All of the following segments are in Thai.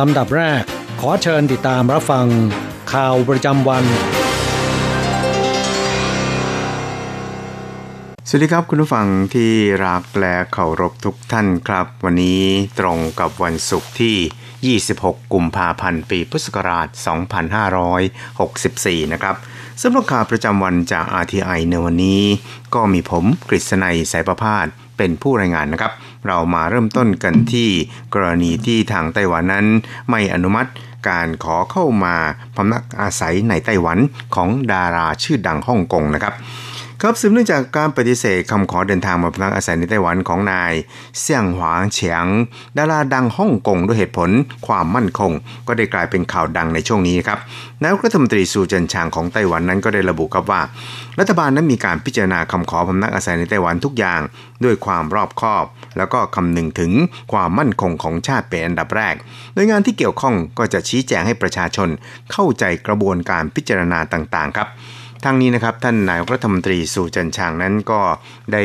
ลำดับแรก ขอเชิญติดตามรับฟัง ข่าวประจำวัน สวัสดีครับคุณผู้ฟังที่รักและเคารพทุกท่านครับ วันนี้ตรงกับวันศุกร์ที่ 26 กุมภาพันธ์ ปีพุทธศักราช 2564 นะครับสำหรับข่าวประจำวันจาก RTI ในวันนี้ ก็มีผมกฤษณัยสายประพาสเป็นผู้รายงานนะครับ เรามาเริ่มต้นกันที่กรณีที่ทางไต้หวันนั้น ไม่อนุมัติการขอเข้ามาพำนักอาศัยในไต้หวันของดาราชื่อดังฮ่องกงนะครับ ครับสืบเนื่องจากการปฏิเสธคำขอเดินทางมาพำนักอาศัยในไต้หวันของนายเซี่ยงหวางเฉียง ดาราดังฮ่องกงด้วยเหตุผลความมั่นคง ก็ได้กลายเป็นข่าวดังในช่วงนี้ครับนายกรัฐมนตรีซูจินชางของไต้หวันนั้นก็ได้ระบุครับว่า รัฐบาลนั้นมีการพิจารณาคำขอพำนักอาศัยในไต้หวันทุกอย่าง ด้วยความรอบคอบ แล้วก็คำนึงถึงความมั่นคงของชาติเป็นอันดับแรกโดยงานที่เกี่ยวข้องก็จะชี้แจงให้ประชาชนเข้าใจกระบวนการพิจารณาต่างๆ ครับ ทั้งนี้นะครับท่านนายกรัฐมนตรีสุจันชางนั้นก็ได้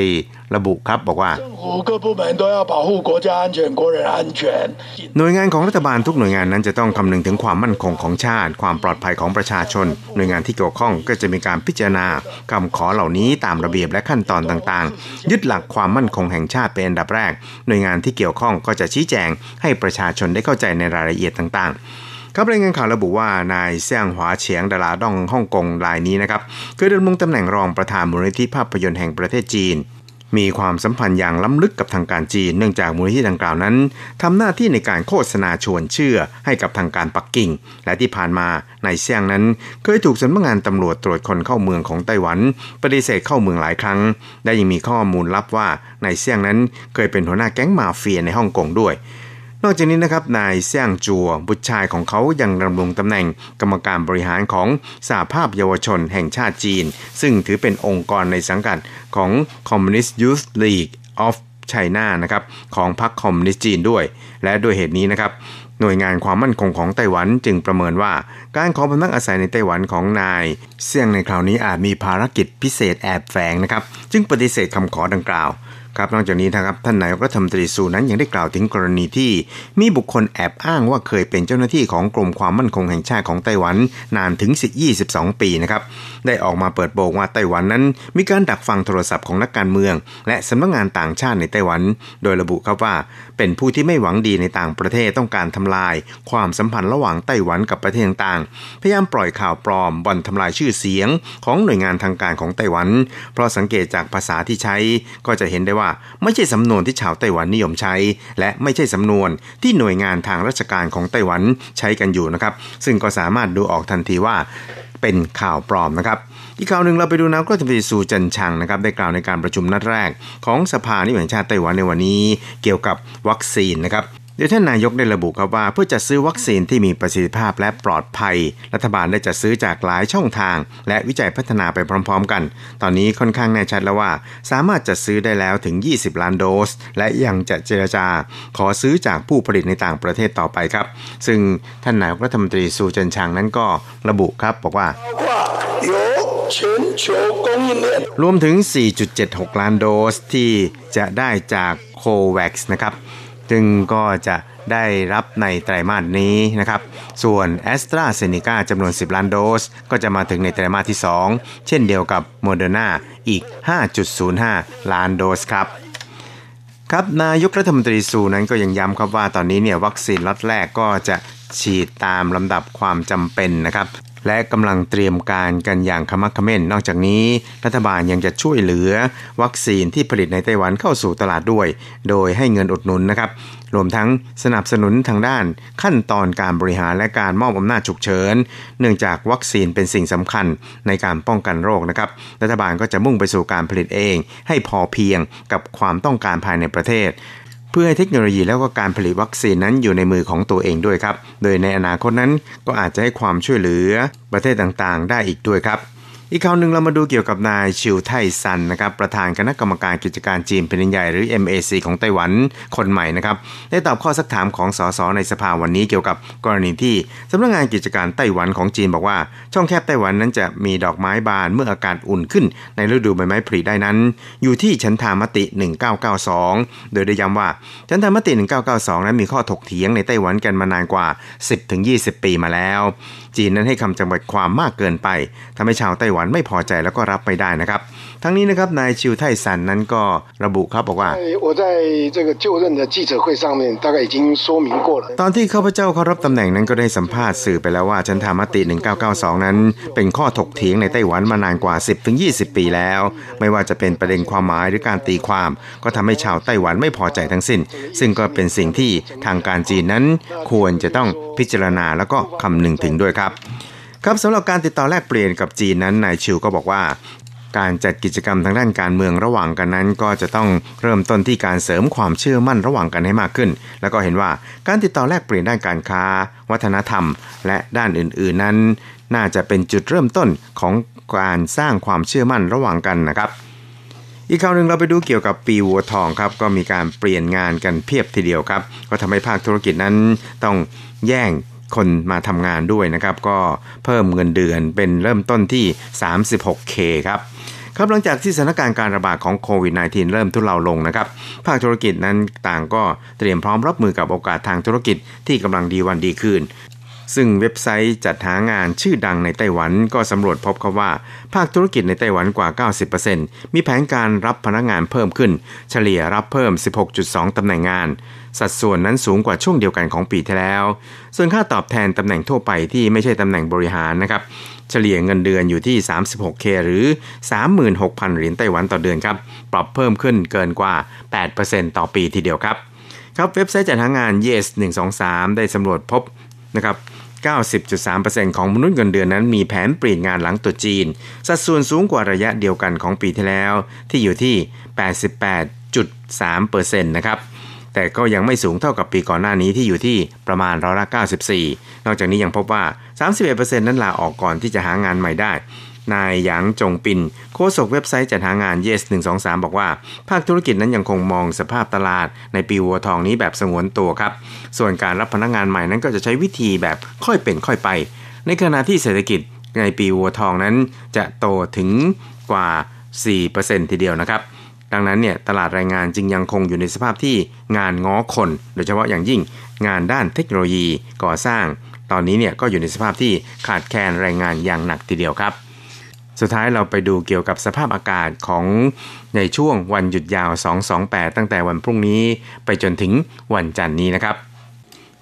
ระบุครับบอกว่า หน่วยงานของรัฐบาลทุกหน่วยงานนั้นจะต้องคำนึงถึงความมั่นคงของชาติ ความปลอดภัยของประชาชน หน่วยงานที่เกี่ยวข้องก็จะมีการพิจารณาคำขอเหล่านี้ตามระเบียบและขั้นตอนต่างๆ ยึดหลักความมั่นคงแห่งชาติเป็นอันดับแรก หน่วยงานที่เกี่ยวข้องก็จะชี้แจงให้ประชาชนได้เข้าใจในรายละเอียดต่างๆ ครับรายงานข่าวระบุว่านายเซี่ยงหวาเฉียงดาราดองฮ่องกงรายนี้นะครับเคยดำรงตำแหน่งรองประธานมูลนิธิภาพยนตร์แห่งประเทศจีน มีความสัมพันธ์อย่างล้ำลึกกับทางการจีน เนื่องจากมูลนิธิดังกล่าวนั้นทำหน้าที่ในการโฆษณาชวนเชื่อให้กับทางการปักกิ่ง และที่ผ่านมานายเซี่ยงนั้น เคยถูกสำนักงานตำรวจตรวจคนเข้าเมืองของไต้หวัน ปฏิเสธเข้าเมืองหลายครั้ง และยังมีข้อมูลลับว่านายเซี่ยงนั้นเคยเป็นหัวหน้าแก๊งมาเฟียในฮ่องกงด้วย นอกจากนี้นะครับนายเซี่ยงจัวบุตรชายของเขายังดำรงตำแหน่งกรรมการบริหารของสหภาพเยาวชนแห่งชาติจีน ซึ่งถือเป็นองค์กรในสังกัดของ Communist Youth League of China นะครับของพรรคคอมมิวนิสต์จีนด้วย และด้วยเหตุนี้นะครับหน่วยงานความมั่นคงของไต้หวันจึงประเมินว่า การขอพำนักอาศัยในไต้หวันของนายเซี่ยงในคราวนี้อาจมีภารกิจพิเศษแอบแฝงนะครับ จึงปฏิเสธคำขอดังกล่าว ครับนอกจากนี้นะครับท่านนายกรัฐมนตรีสูนั้นยังได้กล่าวถึงกรณีที่ มีบุคคลแอบอ้างว่าเคยเป็นเจ้าหน้าที่ของกรมความมั่นคงแห่งชาติของไต้หวันนานถึง 22 ปีนะครับได้ออกมาเปิดโปงว่าไต้หวันนั้น มีการดักฟังโทรศัพท์ของนักการเมือง และสำนักงานต่างชาติในไต้หวัน โดยระบุครับว่า เป็นผู้ที่ไม่หวังดีในต่างประเทศต้องการทำลาย ความสัมพันธ์ระหว่างไต้หวันกับประเทศต่างๆพยายามปล่อยข่าวปลอมบ่อนทำลายชื่อเสียง ของหน่วยงานทางการของไต้หวัน เพราะสังเกตจากภาษาที่ใช้ก็จะเห็นได้ว่าไม่ใช่สำนวนที่ชาวไต้หวันนิยมใช้ และไม่ใช่สำนวนที่หน่วยงานทางราชการของไต้หวันใช้กันอยู่นะครับ ซึ่งก็สามารถดูออกทันทีว่าเป็นข่าวปลอมนะครับอีกข่าวหนึ่งเราไปดูนายกรัฐมนตรีสูจันชังนะครับได้กล่าวในการประชุมนัดแรก ของสภานิยมแห่งชาติไต้หวันในวันนี้ เกี่ยวกับวัคซีนนะครับ ดยท่านนายกได้ระบุครับว่าเพื่อจะซื้อวัคซีนที่มีประสิทธิภาพและปลอดภัย รัฐบาลได้จะซื้อจากหลายช่องทาง และวิจัยพัฒนาไปพร้อม ๆ กัน ตอนนี้ค่อนข้างแน่ชัดแล้วว่า สามารถจะซื้อได้แล้วถึง 20 ล้านโดส และยังจะเจรจา ขอซื้อจากผู้ผลิตในต่างประเทศต่อไปครับ ซึ่งท่านนายกรัฐมนตรีสูเจินชางนั้นก็ระบุครับบอกว่ารวมถึง 4.76 ล้านโดสที่จะได้จากโควัคนะครับ ซึ่งก็จะได้รับในไตรมาสนี้นะครับ ส่วน a s t r a z เซ e c a จำนวน 10 ล้านโดส ก็จะมาถึงในไตรมาสที่ 2 เช่นเดียวกับโมเดอร์นาอีก 5.05 ล้านโดสครับครับนายกรัฐมนตรีสูนั้นก็ยังย้ำครับว่าตอนนี้เนี่ยวัคซีนล็อตแรกก็จะฉีดตามลำดับความจำเป็นนะครับ และกำลังเตรียมการกันอย่างขมักขม้น นอกจากนี้ รัฐบาลยังจะช่วยเหลือ วัคซีนที่ผลิตในไต้หวันเข้าสู่ตลาดด้วย โดยให้เงินอุดหนุนนะครับ รวมทั้งสนับสนุนทางด้าน ขั้นตอนการบริหารและการมอบอำนาจฉุกเฉิน เนื่องจากวัคซีนเป็นสิ่งสำคัญในการป้องกันโรคนะครับ รัฐบาลก็จะมุ่งไปสู่การผลิตเอง ให้พอเพียงกับความต้องการภายในประเทศ เพื่อให้เทคโนโลยีแล้วก็การผลิตวัคซีนนั้นอยู่ในมือของตัวเองด้วยครับ โดยในอนาคตนั้นก็อาจจะให้ความช่วยเหลือประเทศต่างๆ ได้อีกด้วยครับ อีกข่าวหนึ่งเรามาดูเกี่ยวกับนายชิวไทซันนะครับประธานคณะกรรมการกิจการจีนแผ่นใหญ่หรือ MAC ของไต้หวันคนใหม่นะครับได้ตอบข้อสักถามของสสในสภาวันนี้เกี่ยวกับกรณีที่สำนักงานกิจการไต้หวันของจีนบอกว่า ช่องแคบไต้หวันนั้นจะมีดอกไม้บานเมื่ออากาศอุ่นขึ้น ในฤดูใบไม้ผลิได้นั้น อยู่ที่ชั้นธามติ 1992 โดยได้ย้ำว่าชั้นธามติ 1992 นั้นมีข้อถกเถียงในไต้หวันกันมานานกว่า 10-20 ปีมาแล้วจีนนั้นให้คำจำกัดความมากเกินไปทำให้ชาวไต้หวันไม่พอใจแล้วก็รับไม่ได้นะครับ ทั้งนี้นะครับนายชิวไทสันนั้นก็ระบุครับบอกว่าตอนที่ข้าพเจ้าเข้ารับตำแหน่งนั้นก็ได้สัมภาษณ์สื่อไปแล้วว่าฉันทามติ 1992 นั้น เป็นข้อถกเถียงในไต้หวันมานานกว่า 10-20 ปีแล้ว ไม่ว่าจะเป็นประเด็นความหมายหรือการตีความ ก็ทำให้ชาวไต้หวันไม่พอใจทั้งสิ้น ซึ่งก็เป็นสิ่งที่ทางการจีนนั้น ควรจะต้องพิจารณาแล้วก็คำนึงถึงด้วยครับครับสำหรับการติดต่อแลกเปลี่ยนกับจีนนั้นนายชิวก็บอกว่า การจัดกิจกรรมทางด้านการเมืองระหว่างกันนั้น ก็จะต้องเริ่มต้นที่การเสริมความเชื่อมั่นระหว่างกันให้มากขึ้น แล้วก็เห็นว่าการติดต่อแลกเปลี่ยนด้านการค้า วัฒนธรรม และด้านอื่น ๆนั้น น่าจะเป็นจุดเริ่มต้นของการสร้างความเชื่อมั่นระหว่างกันนะครับอีกข่าวหนึ่งเราไปดูเกี่ยวกับปีวัวทองครับ ก็มีการเปลี่ยนงานกันเพียบทีเดียวครับ ก็ทำให้ภาคธุรกิจนั้นต้องแย่งคนมาทำงานด้วยนะครับ ก็เพิ่มเงินเดือนเป็นเริ่มต้นที่ 36K ครับ ครับหลังจากที่สถานการณ์การระบาดของโควิด -19 เริ่มทุเลาลงนะครับ ภาคธุรกิจนั้นต่างก็เตรียมพร้อมรับมือกับโอกาสทางธุรกิจที่กำลังดีวันดีคืน ซึ่งเว็บไซต์จัดหางานชื่อดังในไต้หวันก็สำรวจพบครับว่า ภาคธุรกิจในไต้หวันกว่า 90%มีแผนการรับพนักงานเพิ่มขึ้น เฉลี่ยรับเพิ่ม 16.2 ตำแหน่งงาน สัดส่วนนั้นสูงกว่าช่วงเดียวกันของปีที่แล้ว ส่วนค่าตอบแทนตำแหน่งทั่วไปที่ไม่ใช่ตำแหน่งบริหารนะครับ เฉลี่ยเงินเดือนอยู่ที่ 36K หรือ 36,000 เหรียญไต้หวันต่อเดือนครับ ปรับเพิ่มขึ้นเกินกว่า 8%ต่อปีทีเดียวครับ ครับเว็บไซต์จัดหางาน Yes 123 ได้สำรวจพบนะครับ90.3%ของมนุษย์เงินเดือนนั้นมีแผนเปลี่ยนงานหลังตุจีน สัดส่วนสูงกว่าระยะเดียวกันของปีที่แล้ว ที่อยู่ที่ 88.3%นะครับ แต่ก็ยังไม่สูงเท่ากับปีก่อนหน้านี้ที่อยู่ที่ประมาณร้อยละ94 นอกจากนี้ยังพบว่า 31%นั้นลาออกก่อนที่จะหางานใหม่ได้ นายหยางจงปินโฆษกเว็บไซต์จัดหางาน Yes 123 บอกว่า ภาคธุรกิจนั้นยังคงมองสภาพตลาดในปีวัวทองนี้แบบสงวนตัวครับ ส่วนการรับพนักงานใหม่นั้นก็จะใช้วิธีแบบค่อยเป็นค่อยไป ในขณะที่เศรษฐกิจในปีวัวทองนั้นจะโตถึงกว่า 4%ทีเดียวนะครับ ดังนั้นเนี่ยตลาดแรงงานจึงยังคงอยู่ในสภาพที่งานง้อคน โดยเฉพาะอย่างยิ่งงานด้านเทคโนโลยีก่อสร้าง ตอนนี้เนี่ยก็อยู่ในสภาพที่ขาดแคลนแรงงานอย่างหนักทีเดียวครับ สุดท้ายเราไปดูเกี่ยวกับสภาพอากาศของในช่วงวันหยุดยาว 228 ตั้งแต่วันพรุ่งนี้ไปจนถึงวันจันทร์นี้นะครับ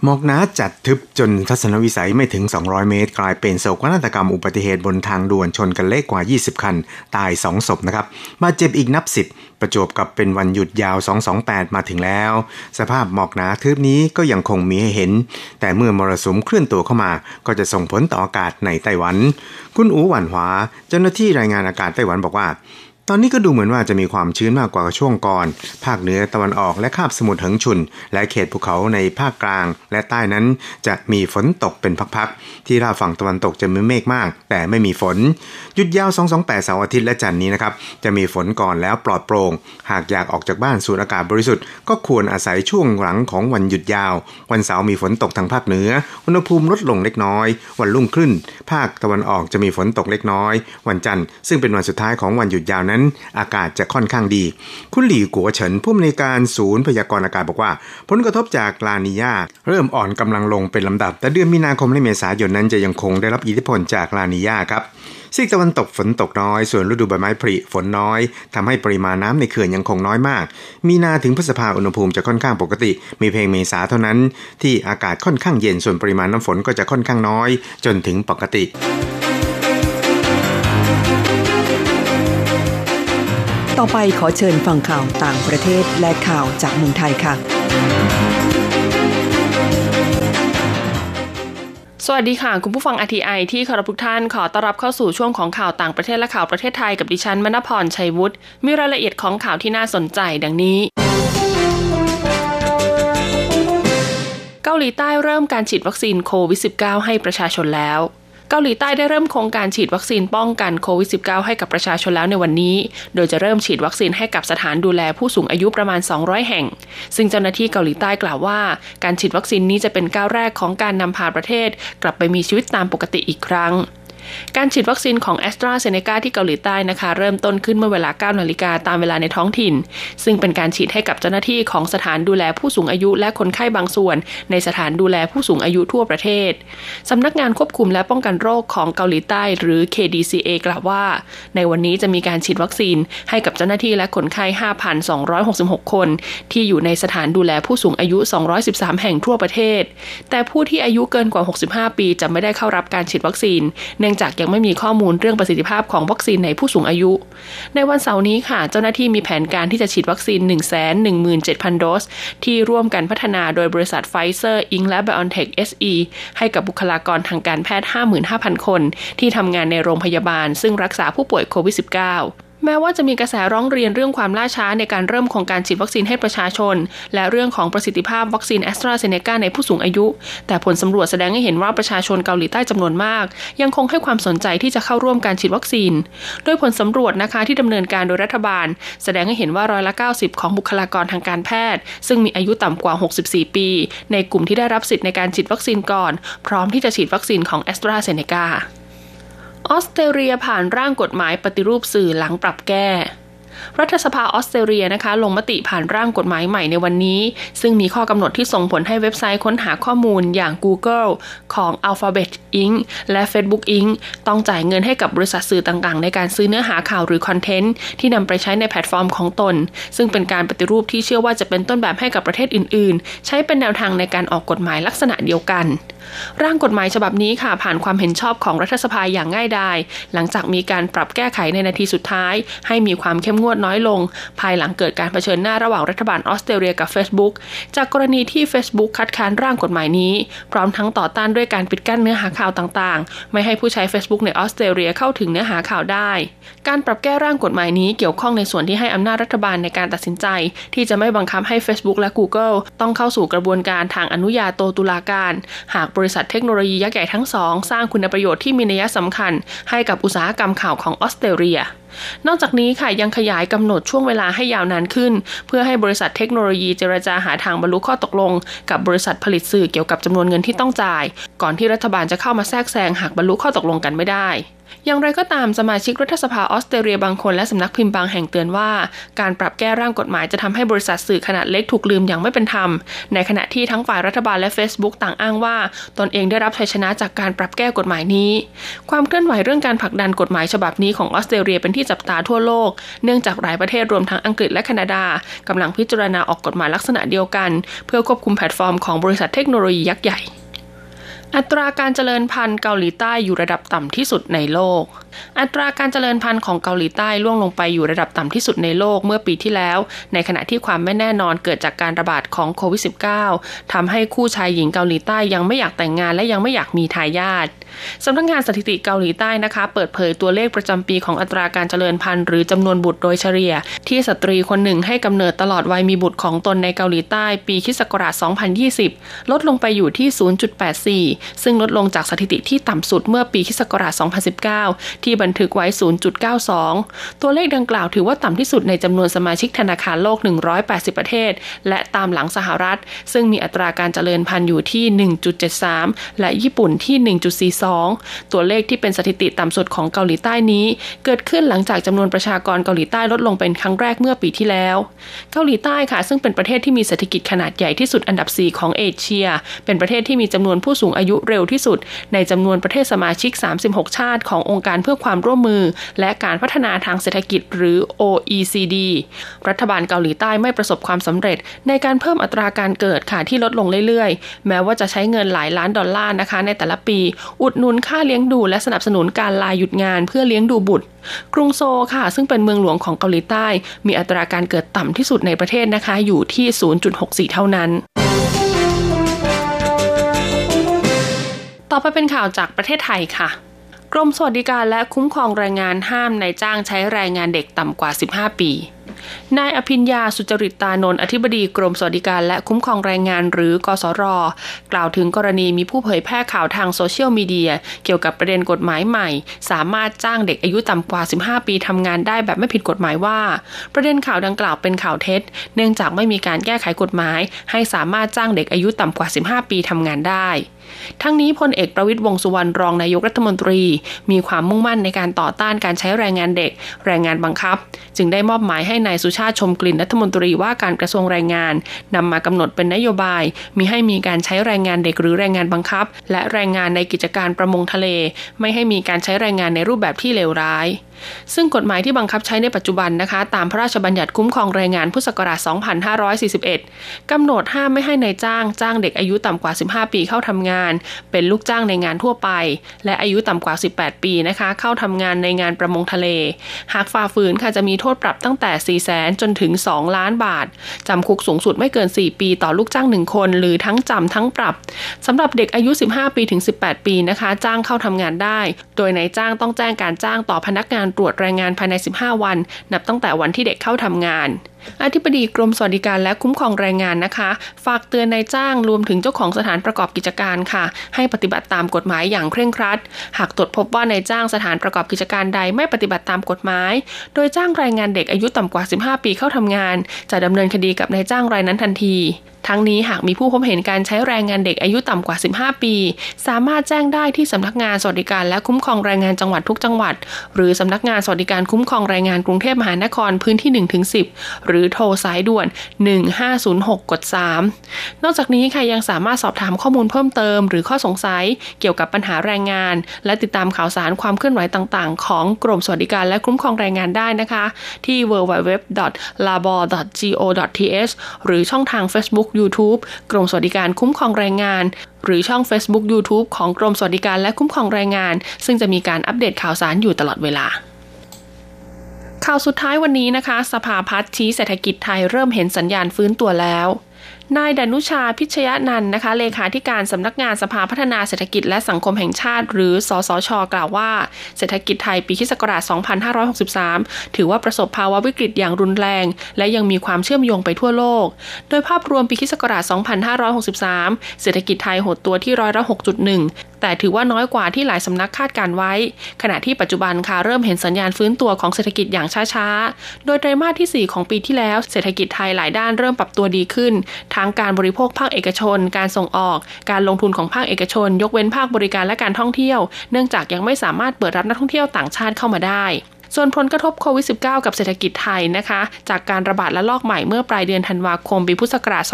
หมอกหนาจัดทึบจนทัศนวิสัยไม่ถึง 200 เมตร กลายเป็นโศกนาฏกรรมอุบัติเหตุบนทางด่วนชนกันเล็กกว่า 20 คัน ตาย 2 ศพนะครับมาดเจ็บอีกนับ 10 ประจวบกับเป็นวันหยุดยาว 228 มาถึงแล้ว สภาพหมอกหนาทึบนี้ก็ยังคงมีให้เห็น แต่เมื่อมรสุมเคลื่อนตัวเข้ามา ก็จะส่งผลต่ออากาศในไต้หวัน คุณอูหวันหวา เจ้าหน้าที่รายงานอากาศไต้หวันบอกว่า ตอนนี้ก็ดูเหมือนว่าจะมีความชื้นมากกว่าช่วงก่อน ภาคเหนือตะวันออกและคาบสมุทรเหิงชุน และเขตภูเขาในภาคกลาง และใต้นั้นจะมีฝนตกเป็นพักๆ ที่ราบฝั่งตะวันตกจะมีเมฆมาก แต่ไม่มีฝน หยุดยาว 228 เสาร์อาทิตย์และจันทร์นี้นะครับ จะมีฝนก่อนแล้วปลอดโปร่ง หากอยากออกจากบ้านสูดอากาศบริสุทธิ์ก็ควรอาศัยช่วงหลังของวันหยุดยาว วันเสาร์มีฝนตกทางภาคเหนือ อุณหภูมิลดลงเล็กน้อย วันรุ่งขึ้น ภาคตะวันออกจะมีฝนตกเล็กน้อย วันจันทร์ซึ่งเป็นวันสุดท้ายของวันหยุดยาวนั้นอากาศจะค่อนข้างดี คุณหลี่กัวเฉินผู้อำนวยการศูนย์พยากรณ์อากาศบอกว่า ผลกระทบจากลานีญาเริ่มอ่อนกำลังลงเป็นลำดับ แต่เดือนมีนาคมและเมษายนนั้นจะยังคงได้รับอิทธิพลจากลานีญาครับซีกตะวันตกฝนตกน้อย ส่วนฤดูใบไม้ผลิฝนน้อยทำให้ปริมาณน้ำในเขื่อนยังคงน้อยมาก มีนาถึงพฤษภาอุณหภูมิจะค่อนข้างปกติ มีเพียงเมษาเท่านั้น ที่อากาศค่อนข้างเย็นส่วนปริมาณน้ำฝนก็จะค่อนข้างน้อย จนถึงปกติ ต่อไปขอเชิญฟังข่าวต่างประเทศและข่าวจากเมืองไทยค่ะ สวัสดีค่ะ คุณผู้ฟังอทีไอที่คารพทุกท่านขอต้อนรับเข้าสู่ช่วงของข่าวต่างประเทศและข่าวประเทศไทยกับดิฉันมณพรชัยวุฒิมีรายละเอียดของข่าวที่น่าสนใจดังนี้เกาหลีใต้เริ่มการฉีดวัคซีนโควิด -19 ให้ประชาชนแล้ว เกาหลีใต้ได้เริ่มโครงการฉีดวัคซีนป้องกันโควิด -19 ให้กับประชาชนแล้วในวันนี้ โดยจะเริ่มฉีดวัคซีนให้กับสถานดูแลผู้สูงอายุประมาณ 200 แห่ง ซึ่งเจ้าหน้าที่เกาหลีใต้กล่าวว่า การฉีดวัคซีนนี้จะเป็นก้าวแรกของการนำพาประเทศ กลับไปมีชีวิตตามปกติอีกครั้ง การฉีดวัคซีนของแอสตราเซเนกาที่เกาหลีใต้นะคะ เริ่มต้นขึ้นเมื่อเวลา 9 นาฬิกาตามเวลาในท้องถิ่น ซึ่งเป็นการฉีดให้กับเจ้าหน้าที่ของสถานดูแลผู้สูงอายุและคนไข้บางส่วน ในสถานดูแลผู้สูงอายุทั่วประเทศ สำนักงานควบคุมและป้องกันโรคของเกาหลีใต้ หรือ KDCA กล่าวว่า ในวันนี้จะมีการฉีดวัคซีนให้กับเจ้าหน้าที่และคนไข้ 5,266 คน ที่อยู่ในสถานดูแลผู้สูงอายุ 213 แห่งทั่วประเทศ แต่ผู้ที่อายุเกินกว่า 65 ปีจะไม่ได้เข้ารับการฉีดวัคซีน เนื่องจากยังไม่มีข้อมูลเรื่องประสิทธิภาพของวัคซีนในผู้สูงอายุ ในวันเสาร์นี้ค่ะ เจ้าหน้าที่มีแผนการที่จะฉีดวัคซีน 117,000 โดส ที่ร่วมกันพัฒนาโดยบริษัทไฟเซอร์อิงและ BioNTech SE ให้กับบุคลากรทางการแพทย์ 55,000 คน ที่ทำงานในโรงพยาบาล ซึ่งรักษาผู้ป่วยโควิด -19 แม้ว่าจะมีกระแสร้องเรียนเรื่องความล่าช้าในการเริ่มโครงการฉีดวัคซีนให้ประชาชน และเรื่องของประสิทธิภาพวัคซีนแอสตราเซเนกาในผู้สูงอายุ แต่ผลสำรวจแสดงให้เห็นว่าประชาชนเกาหลีใต้จำนวนมาก ยังคงให้ความสนใจที่จะเข้าร่วมการฉีดวัคซีน โดยผลสำรวจนะคะที่ดำเนินการโดยรัฐบาล แสดงให้เห็นว่าร้อยละ 90 ของบุคลากรทางการแพทย์ ซึ่งมีอายุต่ำกว่า 64 ปี ในกลุ่มที่ได้รับสิทธิ์ในการฉีดวัคซีนก่อน พร้อมที่จะฉีดวัคซีนของแอสตราเซเนกา ออสเตรเลียผ่านร่างกฎหมายปฏิรูปสื่อหลังปรับแก้ รัฐสภาออสเตรเลียนะคะ ลงมติผ่านร่างกฎหมายใหม่ในวันนี้ ซึ่งมีข้อกำหนดที่ส่งผลให้เว็บไซต์ค้นหาข้อมูลอย่าง Google ของ Alphabet Inc. และ Facebook Inc. ต้องจ่ายเงินให้กับบริษัทสื่อต่างๆ ในการซื้อเนื้อหาข่าวหรือคอนเทนต์ที่นำไปใช้ในแพลตฟอร์มของตน ซึ่งเป็นการปฏิรูปที่เชื่อว่าจะเป็นต้นแบบให้กับประเทศอื่น ๆ ใช้เป็นแนวทางในการออกกฎหมายลักษณะเดียวกัน ร่างกฎหมายฉบับนี้ค่ะผ่านความเห็นชอบของรัฐสภาอย่างง่ายดาย หลังจากมีการปรับแก้ไขในนาทีสุดท้าย ให้มีความเข้มงวดน้อยลง ภายหลังเกิดการเผชิญหน้าระหว่างรัฐบาลออสเตรเลียกับ Facebook จากกรณีที่ Facebook คัดค้านร่างกฎหมายนี้ พร้อมทั้งต่อต้านด้วยการปิดกั้นเนื้อหาข่าวต่างๆ ไม่ให้ผู้ใช้ Facebook ในออสเตรเลียเข้าถึงเนื้อหาข่าวได้ การปรับแก้ร่างกฎหมายนี้เกี่ยวข้องในส่วนที่ให้อำนาจรัฐบาลในการตัดสินใจ ที่จะไม่บังคับให้ Facebook และ Google ต้องเข้าสู่กระบวนการทางอนุญาโตตุลาการ หากบริษัทเทคโนโลยียักษ์ใหญ่ทั้งสองสร้างคุณประโยชน์ที่มีนัยสำคัญ ให้กับอุตสาหกรรมข่าวของออสเตรเลีย นอกจากนี้ค่ะยังขยายกำหนดช่วงเวลาให้ยาวนานขึ้น เพื่อให้บริษัทเทคโนโลยีเจรจาหาทางบรรลุข้อตกลง กับบริษัทผลิตสื่อเกี่ยวกับจำนวนเงินที่ต้องจ่าย ก่อนที่รัฐบาลจะเข้ามาแทรกแซงหากบรรลุข้อตกลงกันไม่ได้ อย่างไรก็ตามสมาชิกรัฐสภาออสเตรเลียบางคนและสำนักพิมพ์บางแห่งเตือนว่า การปรับแก้ร่างกฎหมายจะทำให้บริษัทสื่อขนาดเล็กถูกลืมอย่างไม่เป็นธรรม ในขณะที่ทั้งฝ่ายรัฐบาลและ Facebook ต่างอ้างว่า ตนเองได้รับชัยชนะจากการปรับแก้กฎหมายนี้ ความเคลื่อนไหวเรื่องการผลักดันกฎหมายฉบับนี้ของออสเตรเลียเป็นที่จับตาทั่วโลก เนื่องจากหลายประเทศรวมทั้งอังกฤษและแคนาดากำลังพิจารณาออกกฎหมายลักษณะเดียวกัน เพื่อควบคุมแพลตฟอร์มของบริษัทเทคโนโลยียักษ์ใหญ่ อัตราการเจริญพันธุ์เกาหลีใต้อยู่ระดับต่ำที่สุดในโลก อัตราการเจริญพันธุ์ของเกาหลีใต้ล่วงลงไปอยู่ระดับต่ำที่สุดในโลกเมื่อปีที่แล้ว ในขณะที่ความไม่แน่นอนเกิดจากการระบาดของโควิด -19 ทำให้คู่ชายหญิงเกาหลีใต้ยังไม่อยากแต่งงานและยังไม่อยากมีทายาทสำนักงานสถิติเกาหลีใต้นะคะ เปิดเผยตัวเลขประจำปีของอัตราการเจริญพันธุ์หรือจำนวนบุตรโดยเฉลี่ย ที่สตรีคนหนึ่งให้กำเนิดตลอดวัยมีบุตรของตนในเกาหลีใต้ ปีคิศกราช2020 ลดลงไปอยู่ที่ 0.84 ซึ่งลดลงจากสถิติที่ต่ำสุดเมื่อปีคิศกราช2019ที่บันทึกไว้ 0.92 ตัวเลขดังกล่าวถือว่าต่ำที่สุดในจำนวนสมาชิกธนาคารโลก 180 ประเทศ และตามหลังสหรัฐ ซึ่งมีอัตราการเจริญพันธุ์อยู่ที่ 1.73 และญี่ปุ่นที่ 1.42 ตัวเลขที่เป็นสถิติต่ำสุดของเกาหลีใต้นี้ เกิดขึ้นหลังจากจำนวนประชากรเกาหลีใต้ลดลงเป็นครั้งแรกเมื่อปีที่แล้ว เกาหลีใต้ค่ะ ซึ่งเป็นประเทศที่มีเศรษฐกิจขนาดใหญ่ที่สุดอันดับ 4 ของเอเชีย เป็นประเทศที่มีจำนวนผู้สูงอายุเร็วที่สุด ในจำนวนประเทศสมาชิก 36 ชาติขององค์การเพื่อความร่วมมือ และการพัฒนาทางเศรษฐกิจหรือ OECD รัฐบาลเกาหลีใต้ไม่ประสบความสำเร็จ ในการเพิ่มอัตราการเกิดค่ะที่ลดลงเรื่อยๆ แม้ว่าจะใช้เงินหลายล้านดอลลาร์นะคะ ในแต่ละปี อุดหนุนค่าเลี้ยงดูและสนับสนุนการลาหยุดงานเพื่อเลี้ยงดูบุตรกรุงโซลค่ะ ซึ่งเป็นเมืองหลวงของเกาหลีใต้ มีอัตราการเกิดต่ำที่สุดในประเทศนะคะ อยู่ที่ 0.64 เท่านั้นต่อไปเป็นข่าวจากประเทศไทยค่ะ กรมสวัสดิการและคุ้มครองแรงงานห้ามนายจ้างใช้แรงงานเด็กต่ำกว่า 15 ปี นายอภิญญาสุจริตตานนท์อธิบดีกรมสวัสดิการและคุ้มครองแรงงานหรือกสร กล่าวถึงกรณีมีผู้เผยแพร่ข่าวทางโซเชียลมีเดีย เกี่ยวกับประเด็นกฎหมายใหม่ สามารถจ้างเด็กอายุต่ำกว่า 15 ปีทำงานได้แบบไม่ผิดกฎหมายว่า ประเด็นข่าวดังกล่าวเป็นข่าวเท็จ เนื่องจากไม่มีการแก้ไขกฎหมาย ให้สามารถจ้างเด็กอายุต่ำกว่า 15 ปีทำงานได้ ทั้งนี้พลเอกประวิตยวงสุวรรณรองนายกรัฐมนตรี มีความมุ่งมั่นในการต่อต้านการใช้แรงงานเด็ก แรงงานบังคับ จึงได้มอบหมายให้นายสุชาติชมกลิ่นรัฐมนตรีว่าการกระทรวงแรงงานนำมากำหนดเป็นนโยบาย มีให้มีการใช้แรงงานเด็กหรือแรงงานบังคับ และแรงงานในกิจการประมงทะเล ไม่ให้มีการใช้แรงงานในรูปแบบที่เลวร้ายซึ่งกฎหมายที่บังคับใช้ในปัจจุบันนะคะ ตามพระราชบัญญัติคุ้มครองแรงงานพุทธศักราช 2541 กำหนดห้ามไม่ให้ในายจ้างจ้างเด็กอายุต่ำกว่า 15 ปีเข้าทำงาน เป็นลูกจ้างในงานทั่วไป และอายุต่ำกว่า 18 ปีนะคะ เข้าทำงานในงานประมงทะเล หากฝ่าฝืนค่ะจะมีโทษปรับตั้งแต่ 4 0 0 0 0 0จนถึง 2 ล้านบาทจำคุกสูงสุดไม่เกิน 4 ปีต่อลูกจ้าง1คน หรือทั้งจำทั้งปรับสำหรับเด็กอายุ 15 ปีถึง 18 ปีนะคะ จ้างเข้าทำงานได้ โดยนายจ้างต้องแจ้งการจ้างต่อพนักงานตรวจแรงงานภายใน 15 วัน นับตั้งแต่วันที่เด็กเข้าทำงานอธิบดีกรมสวัสดิการและคุ้มครองแรงงานนะคะ ฝากเตือนนายจ้างรวมถึงเจ้าของสถานประกอบกิจการค่ะ ให้ปฏิบัติตามกฎหมายอย่างเคร่งครัด หากตรวจพบว่านายจ้างสถานประกอบกิจการใดไม่ปฏิบัติตามกฎหมาย โดยจ้างแรงงานเด็กอายุต่ำกว่า 15 ปีเข้าทำงาน จะดำเนินคดีกับนายจ้างรายนั้นทันที ทั้งนี้หากมีผู้พบเห็นการใช้แรงงานเด็กอายุต่ำกว่า 15 ปี สามารถแจ้งได้ที่สำนักงานสวัสดิการและคุ้มครองแรงงานจังหวัดทุกจังหวัด หรือสำนักงานสวัสดิการคุ้มครองแรงงานกรุงเทพมหานครพื้นที่ 1-10 หรือโทรสายด่วน 1506กด3นอกจากนี้ค่ะยังสามารถสอบถามข้อมูลเพิ่มเติม หรือข้อสงสัยเกี่ยวกับปัญหาแรงงาน และติดตามข่าวสารความเคลื่อนไหวต่างๆ ของกรมสวัสดิการและคุ้มครองแรงงานได้นะคะ ที่ www.labor.go.th หรือช่องทาง Facebook YouTube กรมสวัสดิการคุ้มครองแรงงาน หรือช่อง Facebook YouTube ของกรมสวัสดิการและคุ้มครองแรงงาน ซึ่งจะมีการอัปเดตข่าวสารอยู่ตลอดเวลาข่าวสุดท้ายวันนี้นะคะ สภาพัฒน์ชี้เศรษฐกิจไทยเริ่มเห็นสัญญาณฟื้นตัวแล้ว นายดนุชาพิชยนันนะคะ เลขาธิการสำนักงานสภาพัฒนาเศรษฐกิจและสังคมแห่งชาติ หรือ สสช กล่าวว่า เศรษฐกิจไทยปีคศ2563 ถือว่าประสบภาวะวิกฤตอย่างรุนแรง และยังมีความเชื่อมโยงไปทั่วโลก โดยภาพรวมปีคศ2563 เศรษฐกิจไทยหดตัวที่ร้อยละ6.1แต่ถือว่าน้อยกว่าที่หลายสำนักคาดการไว้ ขณะที่ปัจจุบันค่ะเริ่มเห็นสัญญาณฟื้นตัวของเศรษฐกิจอย่างช้าๆ โดยไตรมาสที่ 4 ของปีที่แล้ว เศรษฐกิจไทยหลายด้านเริ่มปรับตัวดีขึ้น ทั้งการบริโภคภาคเอกชน การส่งออก การลงทุนของภาคเอกชน ยกเว้นภาคบริการและการท่องเที่ยว เนื่องจากยังไม่สามารถเปิดรับนักท่องเที่ยวต่างชาติเข้ามาได้ ส่วนผลกระทบโควิด -19 กับเศรษฐกิจไทยนะคะ จากการระบาดและลอกใหม่เมื่อปลายเดือนธันวาคมปีพุทธศักราช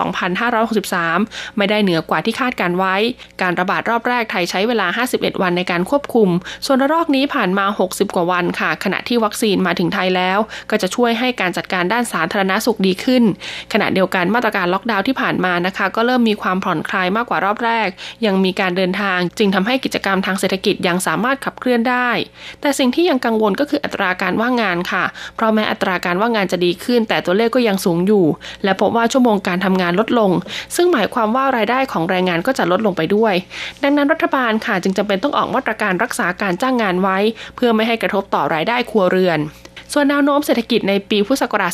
2563 ไม่ได้เหนือกว่าที่คาดการไว้ การระบาดรอบแรกไทยใช้เวลา 51 วันในการควบคุม ส่วนระลอกนี้ผ่านมา 60 กว่าวันค่ะ ขณะที่วัคซีนมาถึงไทยแล้ว ก็จะช่วยให้การจัดการด้านสาธารณสุขดีขึ้น ขณะเดียวกันมาตรการล็อกดาวน์ที่ผ่านมานะคะ ก็เริ่มมีความผ่อนคลายมากกว่ารอบแรก ยังมีการเดินทาง จึงทำให้กิจกรรมทางเศรษฐกิจยังสามารถขับเคลื่อนได้ แต่สิ่งที่ยังกังวลก็คืออัตราราการว่างงานค่ะ เพราะแม้อัตราการว่างงานจะดีขึ้น แต่ตัวเลขก็ยังสูงอยู่ และพบว่าชั่วโมงการทำงานลดลง ซึ่งหมายความว่ารายได้ของแรงงานก็จะลดลงไปด้วย ดังนั้นรัฐบาลค่ะจึงจำเป็นต้องออกมาตรการรักษาการจ้างงานไว้ เพื่อไม่ให้กระทบต่อรายได้ครัวเรือนส่วนแนวโน้มเศรษฐกิจในปีพุทธศักราช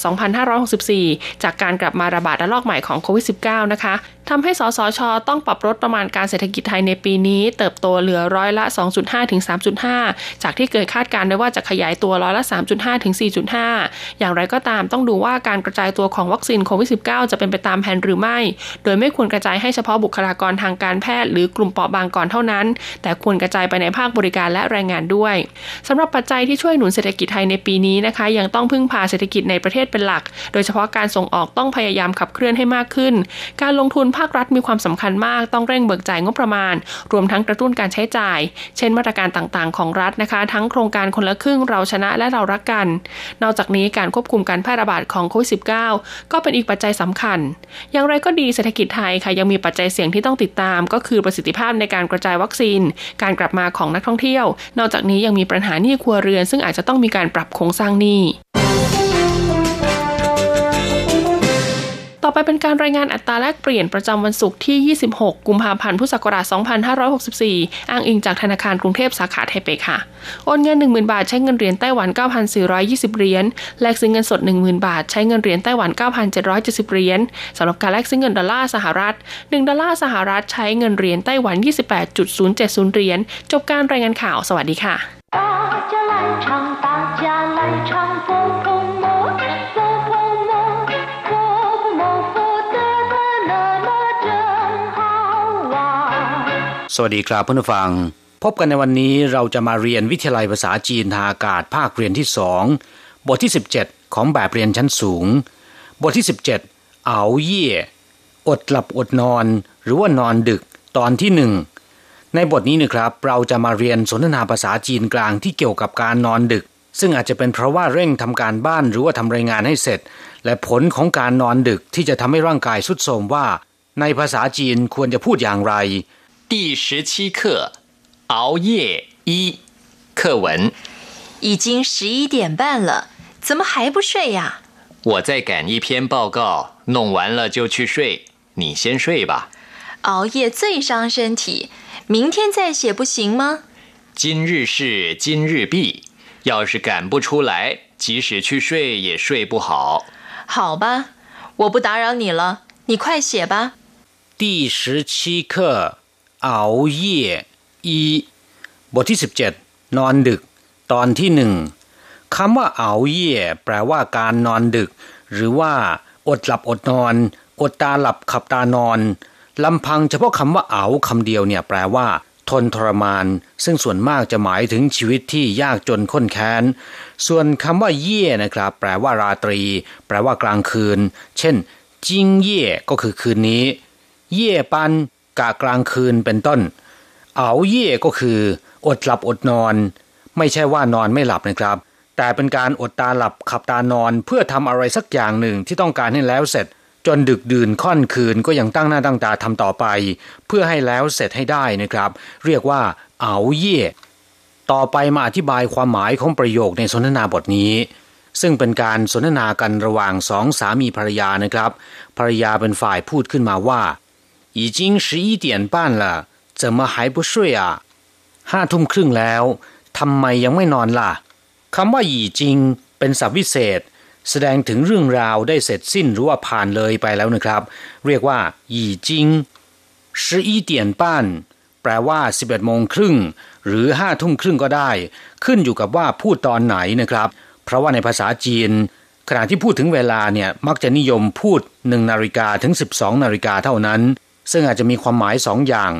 2564 จากการกลับมาระบาดระลอกใหม่ของโควิด -19 นะคะ ทำให้สสช ต้องปรับลดประมาณการเศรษฐกิจไทยในปีนี้ เติบโตเหลือร้อยละ 2.5 ถึง 3.5 จากที่เคยคาดการไว้ว่าจะขยายตัวร้อยละ 3.5 ถึง 4.5 อย่างไรก็ตามต้องดูว่าการกระจายตัวของวัคซีนโควิด -19 จะเป็นไปตามแผนหรือไม่ โดยไม่ควรกระจายให้เฉพาะบุคลากรทางการแพทย์หรือกลุ่มเปราะบางก่อนเท่านั้น แต่ควรกระจายไปในภาคบริการและแรงงานด้วยสำหรับปัจจัยที่ช่วยหนุนเศรษฐกิจไทยในปีนี้นะคะ ยังต้องพึ่งพาเศรษฐกิจในประเทศเป็นหลัก โดยเฉพาะการส่งออกต้องพยายามขับเคลื่อนให้มากขึ้น การลงทุนภภาครัฐมีความสำคัญมากต้องเร่งเบิกจ่ายงบประมาณ รวมทั้งกระตุ้นการใช้จ่าย เช่นมาตรการต่างๆ ของรัฐนะคะ ทั้งโครงการคนละครึ่งเราชนะและเรารักกัน นอกจากนี้การควบคุมการแพร่ระบาดของโควิด -19 ก็เป็นอีกปัจจัยสำคัญ อย่างไรก็ดีเศรษฐกิจไทยค่ะยังมีปัจจัยเสี่ยงที่ต้องติดตาม ก็คือประสิทธิภาพในการกระจายวัคซีน การกลับมาของนักท่องเที่ยว นอกจากนี้ยังมีปัญหาหนี้ครัวเรือน ซึ่งอาจจะต้องมีการปรับโครงสร้างหนี้ ต่อไปเป็นการรายงานอัตราแลกเปลี่ยนประจำวันศุกร์ที่ 26 กุมภาพันธ์ พุทธศักราช 2564 อ้างอิงจากธนาคารกรุงเทพสาขาไทเปค่ะ โอนเงิน 10,000 บาทใช้เงินเหรียญไต้หวัน 9,420 เหรียญ แลกซื้อเงินสด 10,000 บาท ใช้เงินเหรียญไต้หวัน 9,770 เหรียญสำหรับการแลกซื้อเงินดอลลาร์สหรัฐ 1 ดอลลาร์สหรัฐใช้เงินเหรียญไต้หวัน 28.070 เหรียญ จบการรายงานข่าว สวัสดีค่ะ วัสดีครับเพื่อนผู้ฟัง พบกันในวันนี้เราจะมาเรียนวิทยาลัยภาษาจีนทางอากาศภาคเรียนที่สองบทที่ 17 ของแบบเรียนชั้นสูง บทที่ 17 เอาเย่อดหลับอดนอน หรือว่านอนดึกตอนที่หนึ่งในบทนี้นะครับเราจะมาเรียนสนทนาภาษาจีนกลางที่เกี่ยวกับการนอนดึก ซึ่งอาจจะเป็นเพราะว่าเร่งทำการบ้านหรือว่าทำรายงานให้เสร็จ และผลของการนอนดึกที่จะทำให้ร่างกายสุดโทรมว่า ในภาษาจีนควรจะพูดอย่างไร 第十七课，熬夜一课文。已经十一点半了，怎么还不睡呀？我在赶一篇报告，弄完了就去睡。你先睡吧。熬夜最伤身体，明天再写不行吗？今日事今日毕，要是赶不出来，即使去睡也睡不好。好吧，我不打扰你了，你快写吧。第十七课。 เอาเย่อีบทที่ 17 นอนดึก ตอนที่หนึ่งคำว่าเอาเย่แปลว่าการนอนดึก หรือว่า อดหลับอดนอน อดตาหลับขับตานอนลำพังเฉพาะคำว่าเอาคำเดียวเนี่ยแปลว่า ทนทรมาน ซึ่งส่วนมากจะหมายถึงชีวิตที่ยากจนข้นแค้น ส่วนคำว่าเย่นะครับ แปลว่าราตรี แปลว่ากลางคืน เช่นจิงเย่ก็คือคืนนี้ เย่ปัน กะกลางคืนเป็นต้น เอาเย่ก็คืออดหลับอดนอน ไม่ใช่ว่านอนไม่หลับนะครับ แต่เป็นการอดตาหลับขับตานอนเพื่อทำอะไรสักอย่างหนึ่งที่ต้องการให้แล้วเสร็จ จนดึกดื่นค่อนคืนก็ยังตั้งหน้าตั้งตาทำต่อไป เพื่อให้แล้วเสร็จให้ได้นะครับ เรียกว่าเอาเย่ต่อไปมาอธิบายความหมายของประโยคในสนทนาบทนี้ ซึ่งเป็นการสนทนากันระหว่างสองสามีภรรยานะครับ ภรรยาเป็นฝ่ายพูดขึ้นมาว่า 已经十一点半了怎么还不睡啊ห้าทุ่มครึ่งแล้วทำไมยังไม่นอนล่ะคำว่าหยีจริงเป็นศัพท์วิเศษ แสดงถึงเรื่องราวได้เสร็จสิ้นหรือว่าผ่านเลยไปแล้วนะครับ เรียกว่าหยีจริง十一点半แปลว่า11โมงครึ่งหรือห้าทุ่มครึ่งก็ได้ ขึ้นอยู่กับว่าพูดตอนไหนนะครับ เพราะว่าในภาษาจีน ขณะที่พูดถึงเวลาเนี่ยมักจะนิยมพูด1นาฬิกาถึง 12นาฬิกาเท่านั้น ซึ่งอาจจะมีความหมายสองอย่าง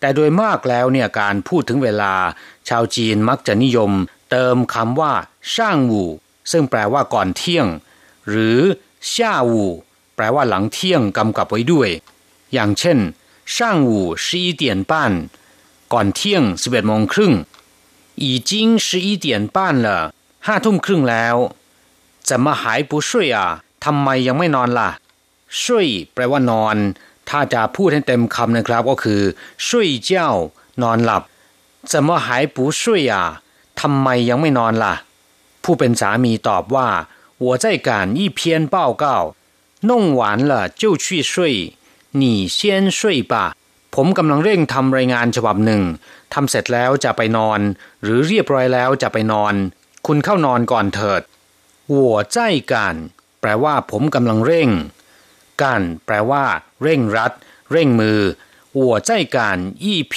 แต่โดยมากแล้วเนี่ยการพูดถึงเวลา ชาวจีนมักจะนิยม เติมคำว่าช่างวูซึ่งแปลว่าก่อนเที่ยง หรือช่าวูแปลว่าหลังเที่ยงกำกับไว้ด้วย อย่างเช่นช่างวูสิบเตียนป้นก่อนเที่ยงสิบเอ็ดโมงครึ่งอีจิงสิเตียนป้ห้าทุ่มครึ่งแล้ว怎么还不睡啊ทำไมยังไม่นอนล่ะช่วยแปลว่านอน ถ้าจะพูดให้เต็มคำนะครับก็คือช่วยเจ้านอนหลับ怎么还不睡啊ทำไมยังไม่นอนล่ะ ผู้เป็นสามีตอบว่า我在赶一篇报告弄完了就去睡你先睡吧ผมกำลังเร่งทำรายงานฉบับหนึ่งทำเสร็จแล้วจะไปนอน หรือเรียบร้อยแล้วจะไปนอน คุณเข้านอนก่อนเถิด我在赶แปลว่าผมกำลังเร่งกันแปลว่า เร่งรัด เร่งมือ我在赶一篇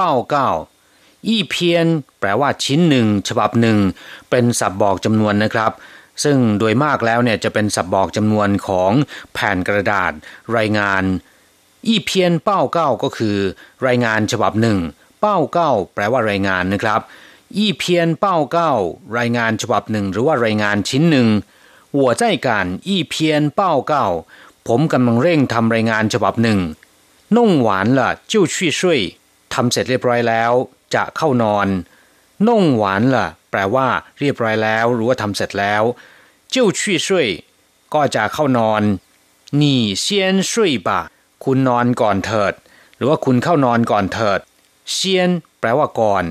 报告一篇แปลว่าชิ้นหนึ่ง ฉบับหนึ่ง เป็นสับบอกจำนวนนะครับ ซึ่งโดยมากแล้วเนี่ยจะเป็นสับบอกจำนวนของแผ่นกระดาษ รายงานอีเพียนเป้าเก้าก็คือ รายงานฉบับหนึ่ง เป้าเก้าแปลว่ารายงานนะครับอีเพียนเป้าเก้ารายงานฉบับหนึ่ง หรือว่ารายงานชิ้นหนึ่ง我在赶一篇报告 ผมกำลังเร่งทำรายงานฉบับหนึ่ง นุ่งหวานละจิ้วชี่ยช่วยทำเสร็จเรียบร้อยแล้ว จะเข้านอน นุ่งหวานละแปลว่า เรียบร้อยแล้ว หรือว่าทำเสร็จแล้วจิ้วชี่ยช่วยก็จะเข้านอนนี่เซียนช่วยบะคุณนอนก่อนเถิด หรือว่าคุณเข้านอนก่อนเถิดเซียนแปลว่าก่อน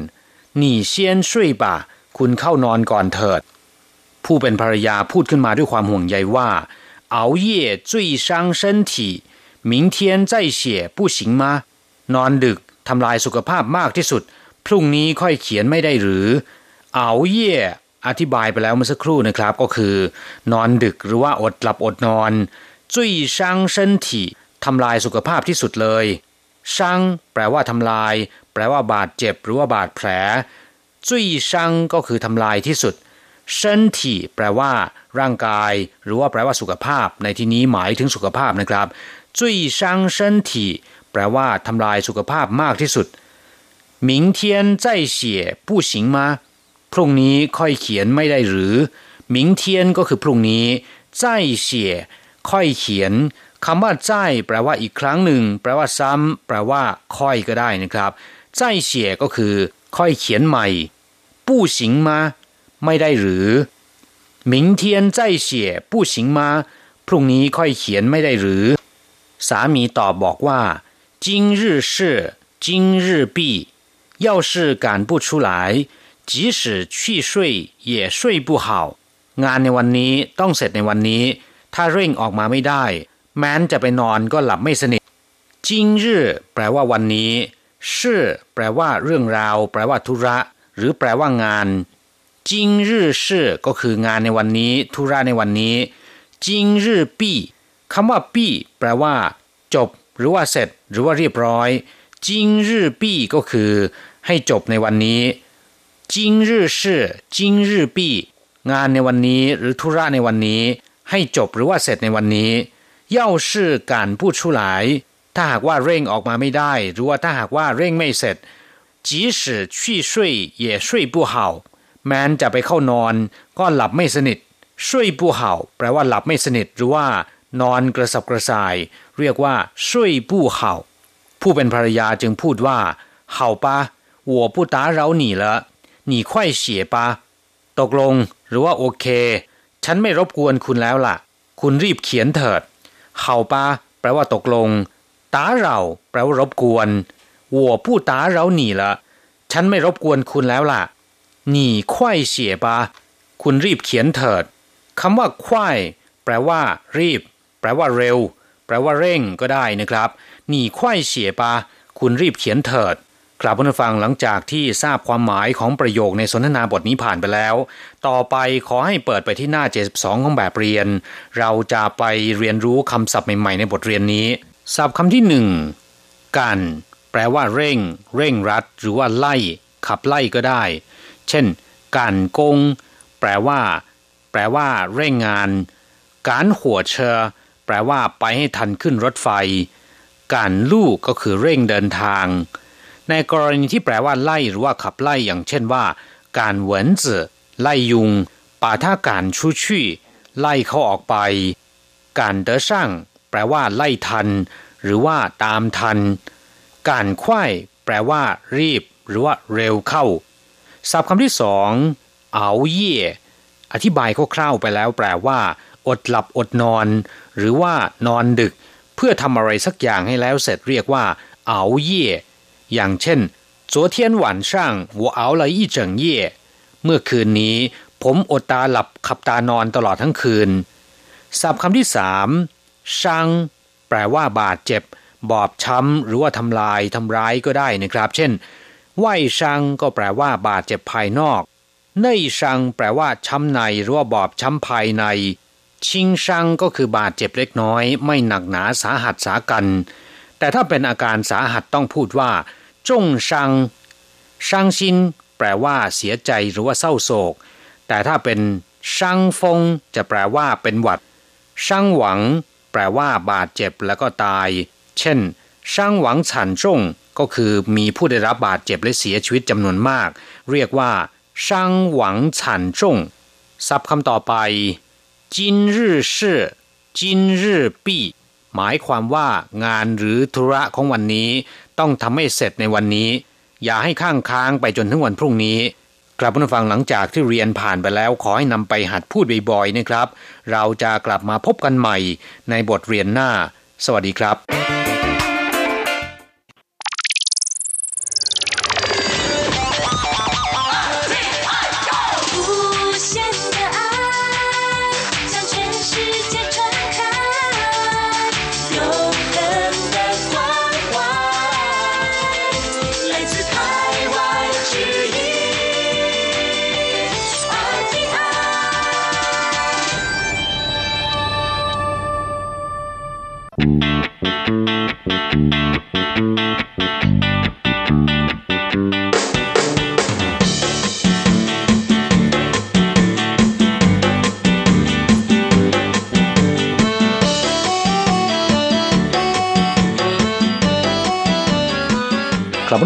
นี่เซียนช่วยบะคุณเข้านอนก่อนเถิด ผู้เป็นภรรยาพูดขึ้นมาด้วยความห่วงใยว่า 熬夜最伤身体明天再写不行吗นอนดึกทำลายสุขภาพมากที่สุด พรุ่งนี้ค่อยเขียนไม่ได้หรือ熬夜อธิบายไปแล้วเมื่อสักครู่นะครับ ก็คือ นอนดึกหรือว่าอดหลับอดนอน最伤身体ทำลายสุขภาพที่สุดเลยช่างแปลว่าทำลาย แปลว่าบาดเจ็บหรือว่าบาดแผลจุยช่างก็คือทำลายที่สุด เส้นที่แปลว่า ร่างกาย หรือว่าแปลว่าสุขภาพ ในที่นี้หมายถึงสุขภาพนะครับจุยช่างเส้นที่แปลว่าทำลายสุขภาพมากที่สุด明天再写不行吗พรุ่งนี้ค่อยเขียนไม่ได้หรือ明天ก็คือพรุ่งนี้再写ค่อยเขียนคำว่าใจแปลว่าอีกครั้งหนึ่ง แปลว่าซ้ำแปลว่า ค่อยก็ได้นะครับใจเสียก็คือ ค่อยเขียนใหม่不行吗 ไม่ได้หรือ明天再写不行吗พรุ่งนี้ค่อยเขียนไม่ได้หรือ สามีตอบบอกว่า今日事今日毕要是赶不出来即使去睡也睡不好งานในวันนี้ต้องเสร็จในวันนี้ ถ้าเร่งออกมาไม่ได้แม้นจะไปนอนก็หลับไม่สนิทจิงรื่อแปลว่าวันนี้ชื่อแปลว่าเรื่องราว แปลว่าธุระ หรือแปลว่างาน จิงรื่อชื่อก็คืองานในวันนี้ ธุระในวันนี้จิงรื่อปี้คำว่าปี้แปลว่า จบ หรือว่าเสร็จ หรือว่าเรียบร้อยจิงรื่อปี้ก็คือ ให้จบในวันนี้จิงรื่อชื่อจิงรื่อปี้งานในวันนี้ หรือธุระในวันนี้ ให้จบหรือว่าเสร็จในวันนี้要是赶不出来ถ้าหากว่าเร่งออกมาไม่ได้ หรือว่าถ้าหากว่าเร่งไม่เสร็จ即使去睡也睡不好 แม้นจะไปเข้านอน ก็หลับไม่สนิทช่วยปูเห่าแปลว่าหลับไม่สนิทหรือว่านอนกระสับกระส่าย เรียกว่าช่วยปูเห่าผู้เป็นภรรยาจึงพูดว่าเห่าปะ我不打扰你了你快写吧ตกลงหรือว่าโอเค ฉันไม่รบกวนคุณแล้วล่ะ คุณรีบเขียนเถิดเห่าปะแปลว่าตกลงตาเราแปลว่ารบกวนหัวผู้ตาเราหนีละฉันไม่รบกวนคุณแล้วล่ะ นี่ควายเสียบาคุณรีบเขียนเถิดคำว่าควายแปลว่า รีบ แปลว่าเร็ว แปลว่าเร่งก็ได้นะครับนี่ควายเสียบาคุณรีบเขียนเถิดกลับมาฟังหลังจากที่ทราบความหมายของประโยคในสนทนาบทนี้ผ่านไปแล้ว ต่อไปขอให้เปิดไปที่หน้า 72 ของแบบเรียน เราจะไปเรียนรู้คำศัพท์ใหม่ๆในบทเรียนนี้ ศัพท์คำที่หนึ่งกันแปลว่าเร่ง เร่งรัด หรือว่าไล่ ขับไล่ก็ได้ เช่น การกง แปลว่า แปลว่า เร่งงาน การหัวเชอแปลว่าไปให้ทันขึ้นรถไฟ การลู่ก็คือเร่งเดินทาง ในกรณีที่แปลว่าไล่หรือว่าขับไล่อย่างเช่นว่า การเหวินจื่อไล่ยุงป่าท่าการชูชี่ไล่เขาออกไป การเดอช่างแปลว่า ไล่ทัน หรือว่าตามทัน การควายแปลว่า รีบ หรือว่า เร็วเข้า ศัพท์คำที่สองเอาเย่อธิบายคร่าวๆไปแล้วแปลว่า อดหลับอดนอน หรือว่านอนดึก เพื่อทำอะไรสักอย่างให้แล้วเสร็จเรียกว่าเอาเย่อย่างเช่น昨天晚上我熬了一整夜เมื่อคืนนี้ ผมอดตาหลับขับตานอนตลอดทั้งคืนศัพท์คำที่สามช่างแปลว่าบาดเจ็บ บอบช้ำหรือว่าทำลายทำร้ายก็ได้นะครับ เช่น ไหวช่างก็แปลว่าบาดเจ็บภายนอกเน่ยช่างแปลว่าช้ำในหรือว่าบอบช้ำภายใน ชิงช่างก็คือบาดเจ็บเล็กน้อย ไม่หนักหนาสาหัสสากัน แต่ถ้าเป็นอาการสาหัสต้องพูดว่าจงชัง ชังชินแปลว่าเสียใจหรือว่าเศร้าโศก แต่ถ้าเป็นชังฟง จะแปลว่าเป็นหวัดชังหวัง แปลว่าบาดเจ็บแล้วก็ตาย เช่นชังหวังฉันจง ก็คือมีผู้ได้รับบาดเจ็บและเสียชีวิตจำนวนมาก เรียกว่าชังหวังฉันจงศัพท์คำต่อไปจินรื่อชื่อจินรื่อปีหมายความว่างานหรือธุระของวันนี้ ต้องทำให้เสร็จในวันนี้ อย่าให้ข้างค้างไปจนถึงวันพรุ่งนี้กลับมาฟังหลังจากที่เรียนผ่านไปแล้วขอให้นำไปหัดพูดบ่อยๆนะครับ เราจะกลับมาพบกันใหม่ในบทเรียนหน้า สวัสดีครับ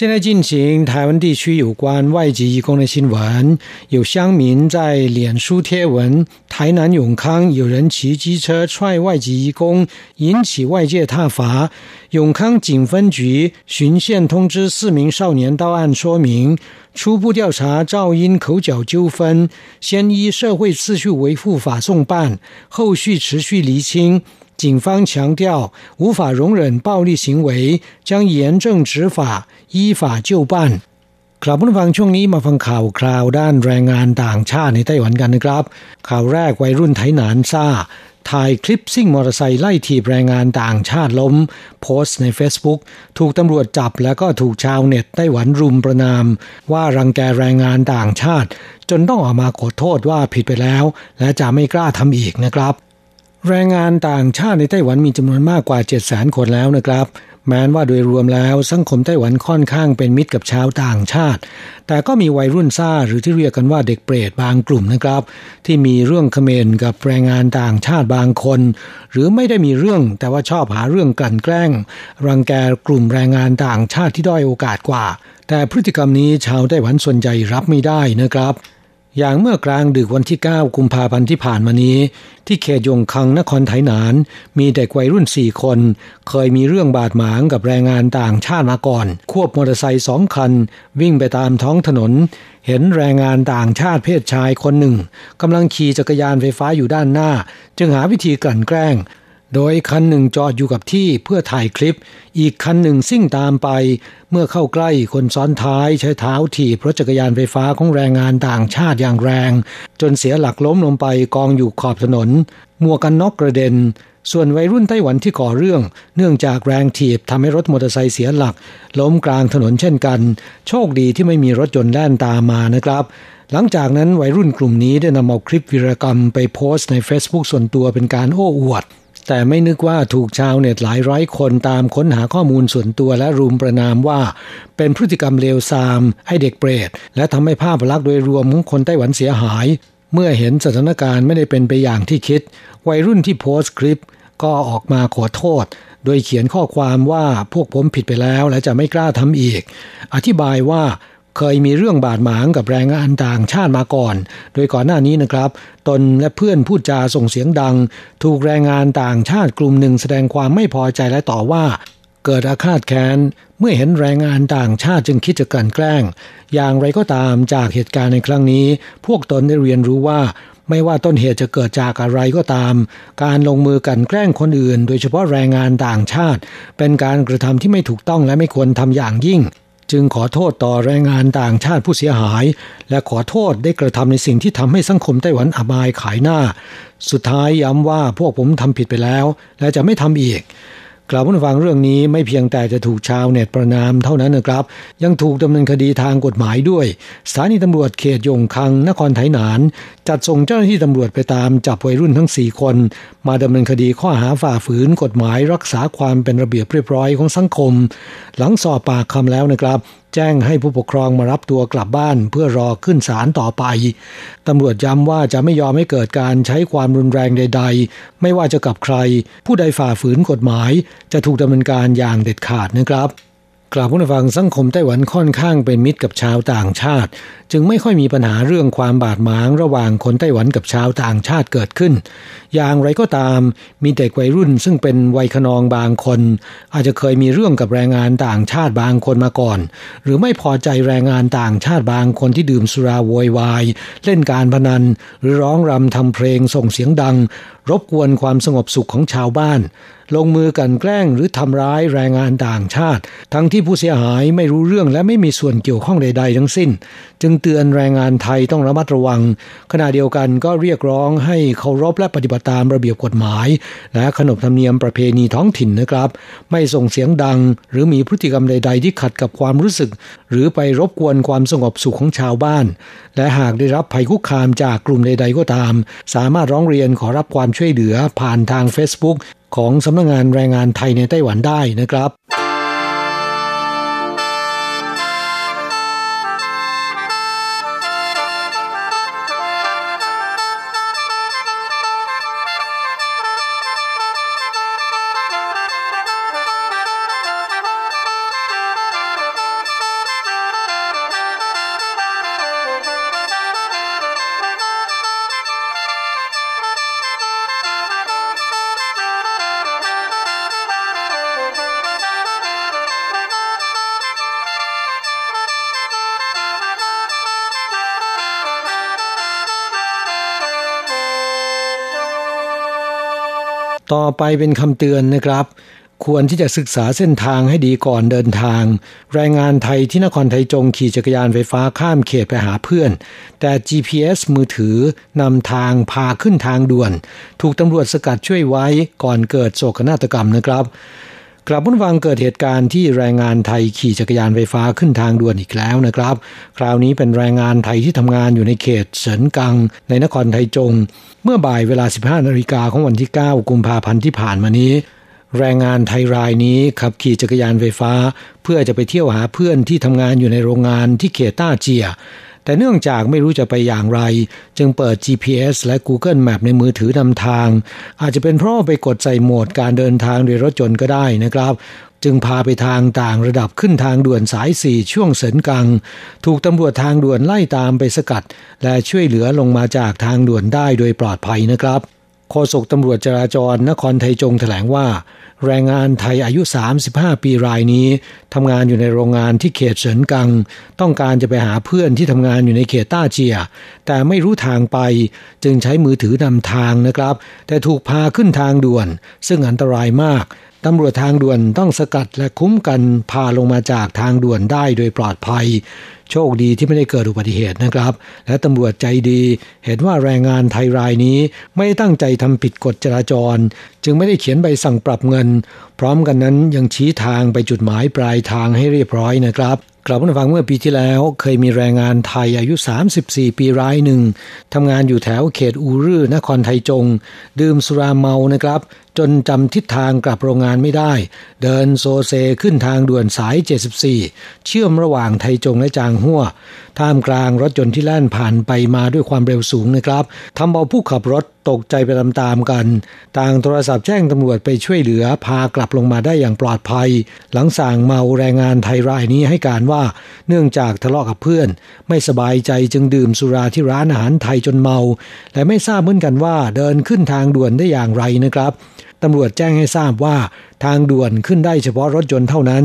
现在进行台湾地区有关外籍义工的新闻。有乡民在脸书贴文：台南永康有人骑机车踹外籍义工，引起外界挞伐。永康警分局巡线通知四名少年到案说明，初步调查噪音口角纠纷，先依社会秩序维护法送办，后续持续厘清。警方强调，无法容忍暴力行为，将严正执法，依法就办。ครับผู้ฟังช่วงนี้มาฟังข่าวคราวด้านแรงงานต่างชาติในไต้หวันกันนะครับ ข่าวแรกวัยรุ่นไทหนานซ่าถ่ายคลิปซิ่งมอเตอร์ไซค์ไล่ถีบแรงงานต่างชาติล้ม โพสต์ใน Facebook ถูกตำรวจจับแล้วก็ถูกชาวเน็ตไต้หวันรุมประนาม ว่ารังแกแรงงานต่างชาติ จนต้องออกมาขอโทษว่าผิดไปแล้ว และจะไม่กล้าทำอีกนะครับ แรงงานต่างชาติในไต้หวันมีจำนวนมากกว่า7 0 0 0 0 คนแล้วนะครับ แม้นว่าโดยรวมแล้วสังคมไต้หวันค่อนข้างเป็นมิตรกับชาวต่างชาติ แต่ก็มีวัยรุ่นซ่าหรือที่เรียกกันว่าเด็กเปรตบางกลุ่มนะครับ ที่มีเรื่องเขมรกับแรงงานต่างชาติบางคน หรือไม่ได้มีเรื่องแต่ว่าชอบหาเรื่องกลั่นแกล้ง รังแกกลุ่มแรงงานต่างชาติที่ด้อยโอกาสกว่า แต่พฤติกรรมนี้ชาวไต้หวันส่วนใหญ่รับไม่ได้นะครับ อย่างเมื่อกลางดึกวันที่ 9 กุมภาพันธ์ที่ผ่านมานี้ ที่เขตยงคังนครไถหนาน มีเด็กวัยรุ่นสี่คน เคยมีเรื่องบาดหมางกับแรงงานต่างชาติมาก่อน ควบมอเตอร์ไซค์สองคัน วิ่งไปตามท้องถนน เห็นแรงงานต่างชาติเพศชายคนหนึ่งกำลังขี่จักรยานไฟฟ้าอยู่ด้านหน้า จึงหาวิธีกลั่นแกล้ง โดยคันหนึ่งจอดอยู่กับที่เพื่อถ่ายคลิป อีกคันหนึ่งซิ่งตามไป เมื่อเข้าใกล้คนซ้อนท้ายใช้เท้าถีบรถจักรยานไฟฟ้าของแรงงานต่างชาติอย่างแรง จนเสียหลักล้มลงไปกองอยู่ขอบถนนมัวกันน็อกกระเด็น ส่วนวัยรุ่นไต้หวันที่ก่อเรื่อง เนื่องจากแรงถีบทำให้รถมอเตอร์ไซค์เสียหลัก ล้มกลางถนนเช่นกัน โชคดีที่ไม่มีรถยนต์แล่นตามมานะครับหลังจากนั้นวัยรุ่นกลุ่มนี้ได้นำเอาคลิปวิรกรรมไปโพสต์ใน Facebook ส่วนตัวเป็นการโอ้อวด แต่ไม่นึกว่าถูกชาวเน็ตหลายร้อยคนตามค้นหาข้อมูลส่วนตัวและรุมประนามว่า เป็นพฤติกรรมเลวทราม ให้เด็กเปรต และทำให้ภาพลักษณ์โดยรวมของคนไต้หวันเสียหาย เมื่อเห็นสถานการณ์ไม่ได้เป็นไปอย่างที่คิด วัยรุ่นที่โพสต์คลิป ก็ออกมาขอโทษ โดยเขียนข้อความว่าพวกผมผิดไปแล้วและจะไม่กล้าทำอีก อธิบายว่า เคยมีเรื่องบาดหมางกับแรงงานต่างชาติมาก่อน โดยก่อนหน้านี้นะครับ ตนและเพื่อนพูดจาส่งเสียงดัง ถูกแรงงานต่างชาติกลุ่มหนึ่งแสดงความไม่พอใจและต่อว่า เกิดอาฆาตแค้น เมื่อเห็นแรงงานต่างชาติจึงคิดจะกลั่นแกล้ง อย่างไรก็ตามจากเหตุการณ์ในครั้งนี้ พวกตนได้เรียนรู้ว่าไม่ว่าต้นเหตุจะเกิดจากอะไรก็ตาม การลงมือกันแกล้งคนอื่น โดยเฉพาะแรงงานต่างชาติ เป็นการกระทำที่ไม่ถูกต้องและไม่ควรทำอย่างยิ่ง จึงขอโทษต่อแรงงานต่างชาติผู้เสียหาย และขอโทษได้กระทำในสิ่งที่ทำให้สังคมไต้หวันอบายขายหน้า สุดท้ายย้ำว่าพวกผมทำผิดไปแล้ว และจะไม่ทำอีก กล่าวผู้ฟังเรื่องนี้ไม่เพียงแต่จะถูกชาวเน็ตประนามเท่านั้นนะครับ ยังถูกดำเนินคดีทางกฎหมายด้วย สถานีตำรวจเขตยงคังนครไถหนาน จัดส่งเจ้าหน้าที่ตำรวจไปตามจับวัยรุ่นทั้ง 4 คน มาดำเนินคดีข้อหาฝ่าฝืนกฎหมายรักษาความเป็นระเบียบเรียบร้อยของสังคม หลังสอบปากคำแล้วนะครับ แจ้งให้ผู้ปกครองมารับตัวกลับบ้านเพื่อรอขึ้นศาลต่อไป ตำรวจย้ำว่าจะไม่ยอมให้เกิดการใช้ความรุนแรงใด ๆ ไม่ว่าจะกับใคร ผู้ใดฝ่าฝืนกฎหมาย จะถูกดำเนินการอย่างเด็ดขาดนะครับ กล่าวผู้นฟังสังคมไต้หวันค่อนข้างเป็นมิตรกับชาวต่างชาติ จึงไม่ค่อยมีปัญหาเรื่องความบาดหมางระหว่างคนไต้หวันกับชาวต่างชาติเกิดขึ้น อย่างไรก็ตามมีเด็กวัยรุ่นซึ่งเป็นวัยขนองบางคน อาจจะเคยมีเรื่องกับแรงงานต่างชาติบางคนมาก่อน หรือไม่พอใจแรงงานต่างชาติบางคนที่ดื่มสุราโวยวาย เล่นการพนัน หรือร้องรำทำเพลงส่งเสียงดัง รบกวนความสงบสุขของชาวบ้าน ลงมือกันแกล้งหรือทำร้ายแรงงานต่างชาติ ทั้งที่ผู้เสียหายไม่รู้เรื่องและไม่มีส่วนเกี่ยวข้องใด ๆ ทั้งสิ้น จึงเตือนแรงงานไทยต้องระมัดระวัง ขณะเดียวกันก็เรียกร้องให้เคารพและปฏิบัติตามระเบียบกฎหมาย และขนบธรรมเนียมประเพณีท้องถิ่นนะครับ ไม่ส่งเสียงดัง หรือมีพฤติกรรมใด ๆ ที่ขัดกับความรู้สึก หรือไปรบกวนความสงบสุขของชาวบ้าน และหากได้รับภัยคุกคามจากกลุ่มใด ๆ ก็ตาม สามารถร้องเรียนขอรับความช่วยเหลือผ่านทาง Facebook ของสำนักงงานแรงงานไทยในไต้หวันได้นะครับ ต่อไปเป็นคำเตือนนะครับ ควรที่จะศึกษาเส้นทางให้ดีก่อนเดินทาง แรงงานไทยที่นครไทยจงขี่จักรยานไฟฟ้าข้ามเขตไปหาเพื่อน แต่ GPS มือถือนำทางพาขึ้นทางด่วน ถูกตำรวจสกัดช่วยไว้ก่อนเกิดโศกนาฏกรรมนะครับ กลับมุนวังเกิดเหตุการณ์ที่แรงงานไทยขี่จักรยานไฟฟ้าขึ้นทางด่วนอีกแล้วนะครับ คราวนี้เป็นแรงงานไทยที่ทำงานอยู่ในเขตเฉินกัง ในนครไทจง เมื่อบ่ายเวลา 15นาฬิกาของวันที่ 9 กุมภาพันธ์ที่ผ่านมานี้ แรงงานไทยรายนี้ขับขี่จักรยานไฟฟ้า เพื่อจะไปเที่ยวหาเพื่อนที่ทำงานอยู่ในโรงงานที่เขตต้าเจีย แต่เนื่องจากไม่รู้จะไปอย่างไร จึงเปิด GPS และ Google Map ในมือถือนำทาง อาจจะเป็นเพราะไปกดใส่โหมดการเดินทางโดยรถจนก็ได้นะครับจึงพาไปทางต่างระดับขึ้นทางด่วนสายสี่ช่วงเสินกัง ถูกตำรวจทางด่วนไล่ตามไปสกัด และช่วยเหลือลงมาจากทางด่วนได้โดยปลอดภัยนะครับโฆษกตำรวจจราจรนครไทยจงแถลงว่า แรงงานไทยอายุ 35 ปีรายนี้ทำงานอยู่ในโรงงานที่เขตเฉินกัง ต้องการจะไปหาเพื่อนที่ทำงานอยู่ในเขตต้าเจีย แต่ไม่รู้ทางไป จึงใช้มือถือนำทางนะครับ แต่ถูกพาขึ้นทางด่วน ซึ่งอันตรายมาก ตำรวจทางด่วนต้องสกัดและคุ้มกันพาลงมาจากทางด่วนได้โดยปลอดภัย โชคดีที่ไม่ได้เกิดอุบัติเหตุนะครับ และตำรวจใจดี เห็นว่าแรงงานไทยรายนี้ไม่ตั้งใจทำผิดกฎจราจร จึงไม่ได้เขียนใบสั่งปรับเงิน พร้อมกันนั้นยังชี้ทางไปจุดหมายปลายทางให้เรียบร้อยนะครับกลับมาฟังเมื่อปีที่แล้วเคยมีแรงงานไทยอายุ 34 ปีรายหนึ่งทำงานอยู่แถวเขตอูรื่อนครไทยจง ดื่มสุราเมานะครับจนจำทิศทางกลับโรงงานไม่ได้ เดินโซเซขึ้นทางด่วนสาย 74 เชื่อมระหว่างไทจงและจางหัวท่ามกลางรถยนต์ที่แล่นผ่านไปมาด้วยความเร็วสูงนะครับทำเอาผู้ขับรถตกใจไปตามๆกัน ต่างโทรศัพท์แจ้งตำรวจไปช่วยเหลือพากลับลงมาได้อย่างปลอดภัย หลังสั่งเมาแรงงานไทยรายนี้ให้การว่าเนื่องจากทะเลาะกับเพื่อน ไม่สบายใจจึงดื่มสุราที่ร้านอาหารไทยจนเมา และไม่ทราบเหมือนกันว่าเดินขึ้นทางด่วนได้อย่างไรนะครับ ตำรวจแจ้งให้ทราบว่า ทางด่วนขึ้นได้เฉพาะรถยนต์เท่านั้น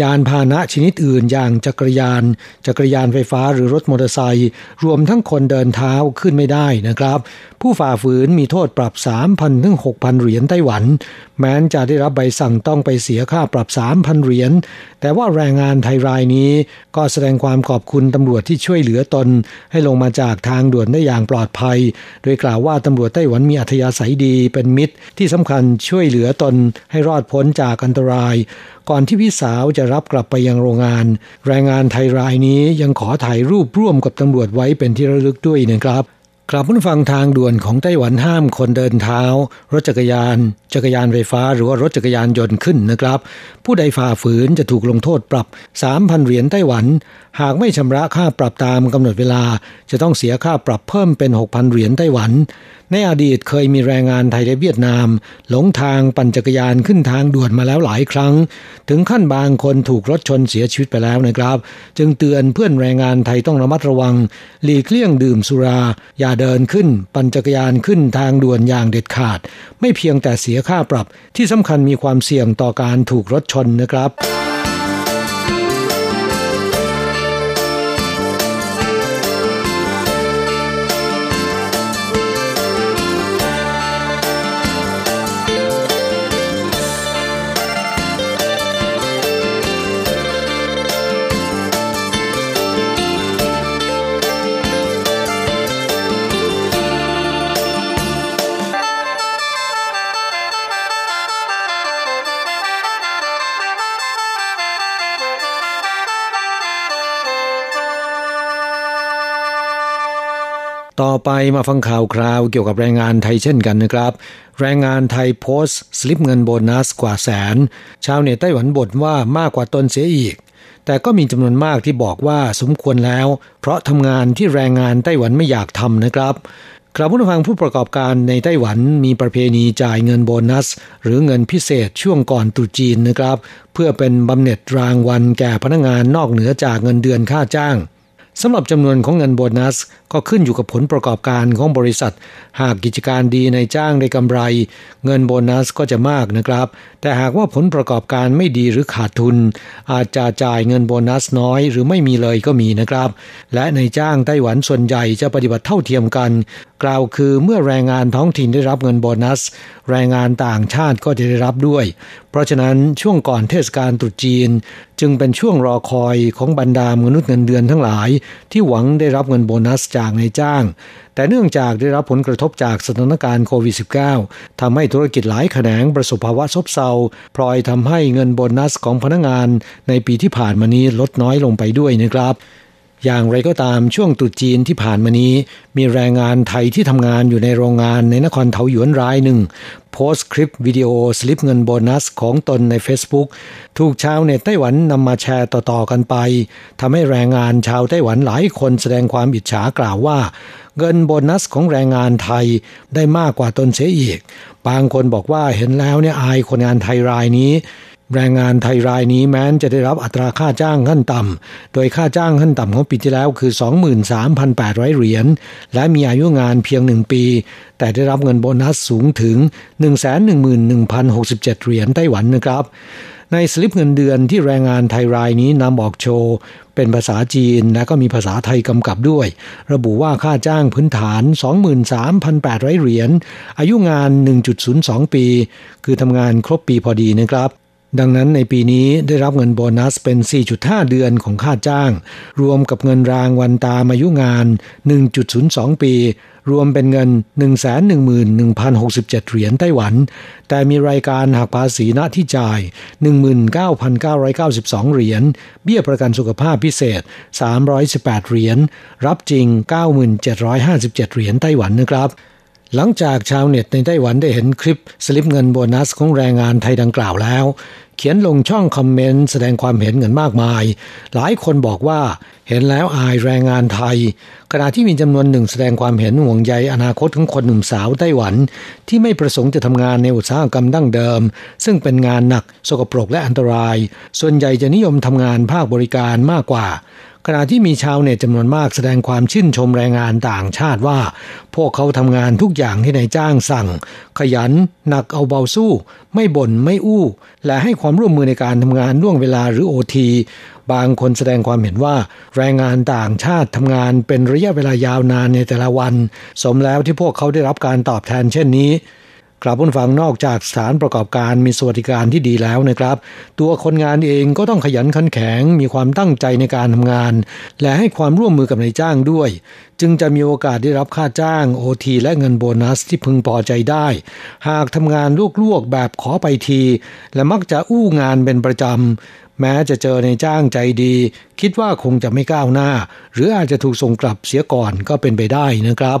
ยานพาหนะชนิดอื่นอย่างจักรยาน จักรยานไฟฟ้าหรือรถมอเตอร์ไซค์รวมทั้งคนเดินเท้าขึ้นไม่ได้นะครับ ผู้ฝ่าฝืนมีโทษปรับ 3,000ถึง6,000 เหรียญไต้หวัน แม้นจะได้รับใบสั่งต้องไปเสียค่าปรับ 3,000 เหรียญแต่ว่าแรงงานไทยรายนี้ ก็แสดงความขอบคุณตำรวจที่ช่วยเหลือตน ให้ลงมาจากทางด่วนได้อย่างปลอดภัย โดยกล่าวว่าตำรวจไต้หวันมีอัธยาศัยดีเป็นมิตรที่สำคัญช่วยเหลือตนให้รอดพ้นจากอันตราย ก่อนที่พี่สาวจะรับกลับไปยังโรงงาน แรงงานไทยรายนี้ยังขอถ่ายรูปร่วมกับตำรวจไว้เป็นที่ระลึกด้วยนะครับกลับผู้ฟังทางด่วนของไต้หวันห้ามคนเดินเท้า รถจักรยาน จักรยานไฟฟ้า หรือว่ารถจักรยานยนต์ขึ้นนะครับ ผู้ใดฝ่าฝืนจะถูกลงโทษปรับ 3,000 เหรียญไต้หวัน หากไม่ชำระค่าปรับตามกำหนดเวลา จะต้องเสียค่าปรับเพิ่มเป็น 6,000 เหรียญไต้หวัน ในอดีตเคยมีแรงงานไทยและเวียดนาม หลงทางปั่นจักรยานขึ้นทางด่วนมาแล้วหลายครั้ง ถึงขั้นบางคนถูกรถชนเสียชีวิตไปแล้วนะครับ จึงเตือนเพื่อนแรงงานไทยต้องระมัดระวัง หลีกเลี่ยงดื่มสุรา อย่าเดินขึ้น ปั่นจักรยานขึ้นทางด่วนอย่างเด็ดขาด ไม่เพียงแต่เสียค่าปรับที่สำคัญมีความเสี่ยงต่อการถูกรถชนนะครับ ต่อไปมาฟังข่าวคราวเกี่ยวกับแรงงานไทยเช่นกันนะครับ แรงงานไทยโพสต์สลิปเงินโบนัสกว่าแสน ชาวเน็ตไต้หวันบ่นว่ามากกว่าตนเสียอีก แต่ก็มีจำนวนมากที่บอกว่าสมควรแล้ว เพราะทำงานที่แรงงานไต้หวันไม่อยากทำนะครับกราบผู้ฟังผู้ประกอบการในไต้หวันมีประเพณีจ่ายเงินโบนัส หรือเงินพิเศษช่วงก่อนตรุษจีนนะครับ เพื่อเป็นบำเหน็จรางวัลแก่พนักงานนอกเหนือจากเงินเดือนค่าจ้าง สำหรับจำนวนของเงินโบนัส ก็ขึ้นอยู่กับผลประกอบการของบริษัท หากกิจการดีนายจ้างได้กำไร เงินโบนัสก็จะมากนะครับ แต่หากว่าผลประกอบการไม่ดีหรือขาดทุน อาจจะจ่ายเงินโบนัสน้อยหรือไม่มีเลยก็มีนะครับ และนายจ้างไต้หวันส่วนใหญ่จะปฏิบัติเท่าเทียมกัน กล่าวคือเมื่อแรงงานท้องถิ่นได้รับเงินโบนัส แรงงานต่างชาติก็จะได้รับด้วย เพราะฉะนั้นช่วงก่อนเทศกาลตรุษจีน จึงเป็นช่วงรอคอยของบรรดามนุษย์เงินเดือนทั้งหลาย ที่หวังได้รับเงินโบนัสจากในจ้าง แต่เนื่องจากได้รับผลกระทบจากสถานการณ์โควิด -19 ทำให้ธุรกิจหลายแขนงประสบภาวะซบเซาพลอยทำให้เงินโบนัสของพนักงานในปีที่ผ่านมานี้ลดน้อยลงไปด้วยนะครับ อย่างไรก็ตามช่วงตรุษจีนที่ผ่านมานี้ มีแรงงานไทยที่ทำงานอยู่ในโรงงานในนครเทาหยวนรายหนึ่ง โพสต์คลิปวิดีโอสลิปเงินโบนัสของตนใน Facebook ถูกชาวเน็ตไต้หวันนำมาแชร์ต่อๆกันไปทำให้แรงงานชาวไต้หวันหลายคนแสดงความอิจฉากล่าวว่า เงินโบนัสของแรงงานไทยได้มากกว่าตนเสียอีก บางคนบอกว่าเห็นแล้วเนี่ยอายคนงานไทยรายนี้ แรงงานไทยรายนี้แม้นจะได้รับอัตราค่าจ้างขั้นต่ำ โดยค่าจ้างขั้นต่ำของปีที่แล้วคือ 23,800 เหรียญ และมีอายุงานเพียงหนึ่งปี แต่ได้รับเงินโบนัสสูงถึง 111,067 เหรียญไต้หวันนะครับ ในสลิปเงินเดือนที่แรงงานไทยรายนี้นำออกโชว์เป็นภาษาจีนและก็มีภาษาไทยกำกับด้วย ระบุว่าค่าจ้างพื้นฐาน 23,800 เหรียญ อายุงาน 1.02 ปี คือทำงานครบปีพอดีนะครับ ดังนั้นในปีนี้ได้รับเงินโบนัสเป็น 4.5 เดือนของค่าจ้าง รวมกับเงินรางวัลตามอายุงาน 1.02 ปี รวมเป็นเงิน 111,067 เหรียญไต้หวัน แต่มีรายการหักภาษีณที่จ่าย 19,992 เหรียญ เบี้ยประกันสุขภาพพิเศษ 318 เหรียญ รับจริง 9,757 เหรียญไต้หวันนะครับ หลังจากชาวเน็ตในไต้หวันได้เห็นคลิปสลิปเงินโบนัสของแรงงานไทยดังกล่าวแล้ว เขียนลงช่องคอมเมนต์แสดงความเห็นเงินมากมาย หลายคนบอกว่าเห็นแล้วอายแรงงานไทย ขณะที่มีจำนวนหนึ่งแสดงความเห็นห่วงใยอนาคตของคนหนุ่มสาวไต้หวัน ที่ไม่ประสงค์จะทำงานในอุตสาหกรรมดั้งเดิม ซึ่งเป็นงานหนัก สกปรกและอันตราย ส่วนใหญ่จะนิยมทำงานภาคบริการมากกว่า ขณะที่มีชาวเน็ตจำนวนมากแสดงความชื่นชมแรงงานต่างชาติว่า พวกเขาทำงานทุกอย่างที่นายจ้างสั่ง ขยัน หนักเอาเบาสู้ ไม่บ่นไม่อู้ และให้ความร่วมมือในการทำงานล่วงเวลาหรือโอทีบางคนแสดงความเห็นว่า แรงงานต่างชาติทำงานเป็นระยะเวลายาวนานในแต่ละวัน สมแล้วที่พวกเขาได้รับการตอบแทนเช่นนี้ กลับผู้ฟังนอกจากสถานประกอบการมีสวัสดิการที่ดีแล้วนะครับ ตัวคนงานเองก็ต้องขยันขันแข็ง มีความตั้งใจในการทำงาน และให้ความร่วมมือกับนายจ้างด้วย จึงจะมีโอกาสได้รับค่าจ้างโอทีและเงินโบนัสที่พึงพอใจได้ หากทำงานลวกๆแบบขอไปที และมักจะอู้งานเป็นประจำแม้จะเจอในจ้างใจดี คิดว่าคงจะไม่ก้าวหน้า หรืออาจจะถูกส่งกลับเสียก่อนก็เป็นไปได้นะครับ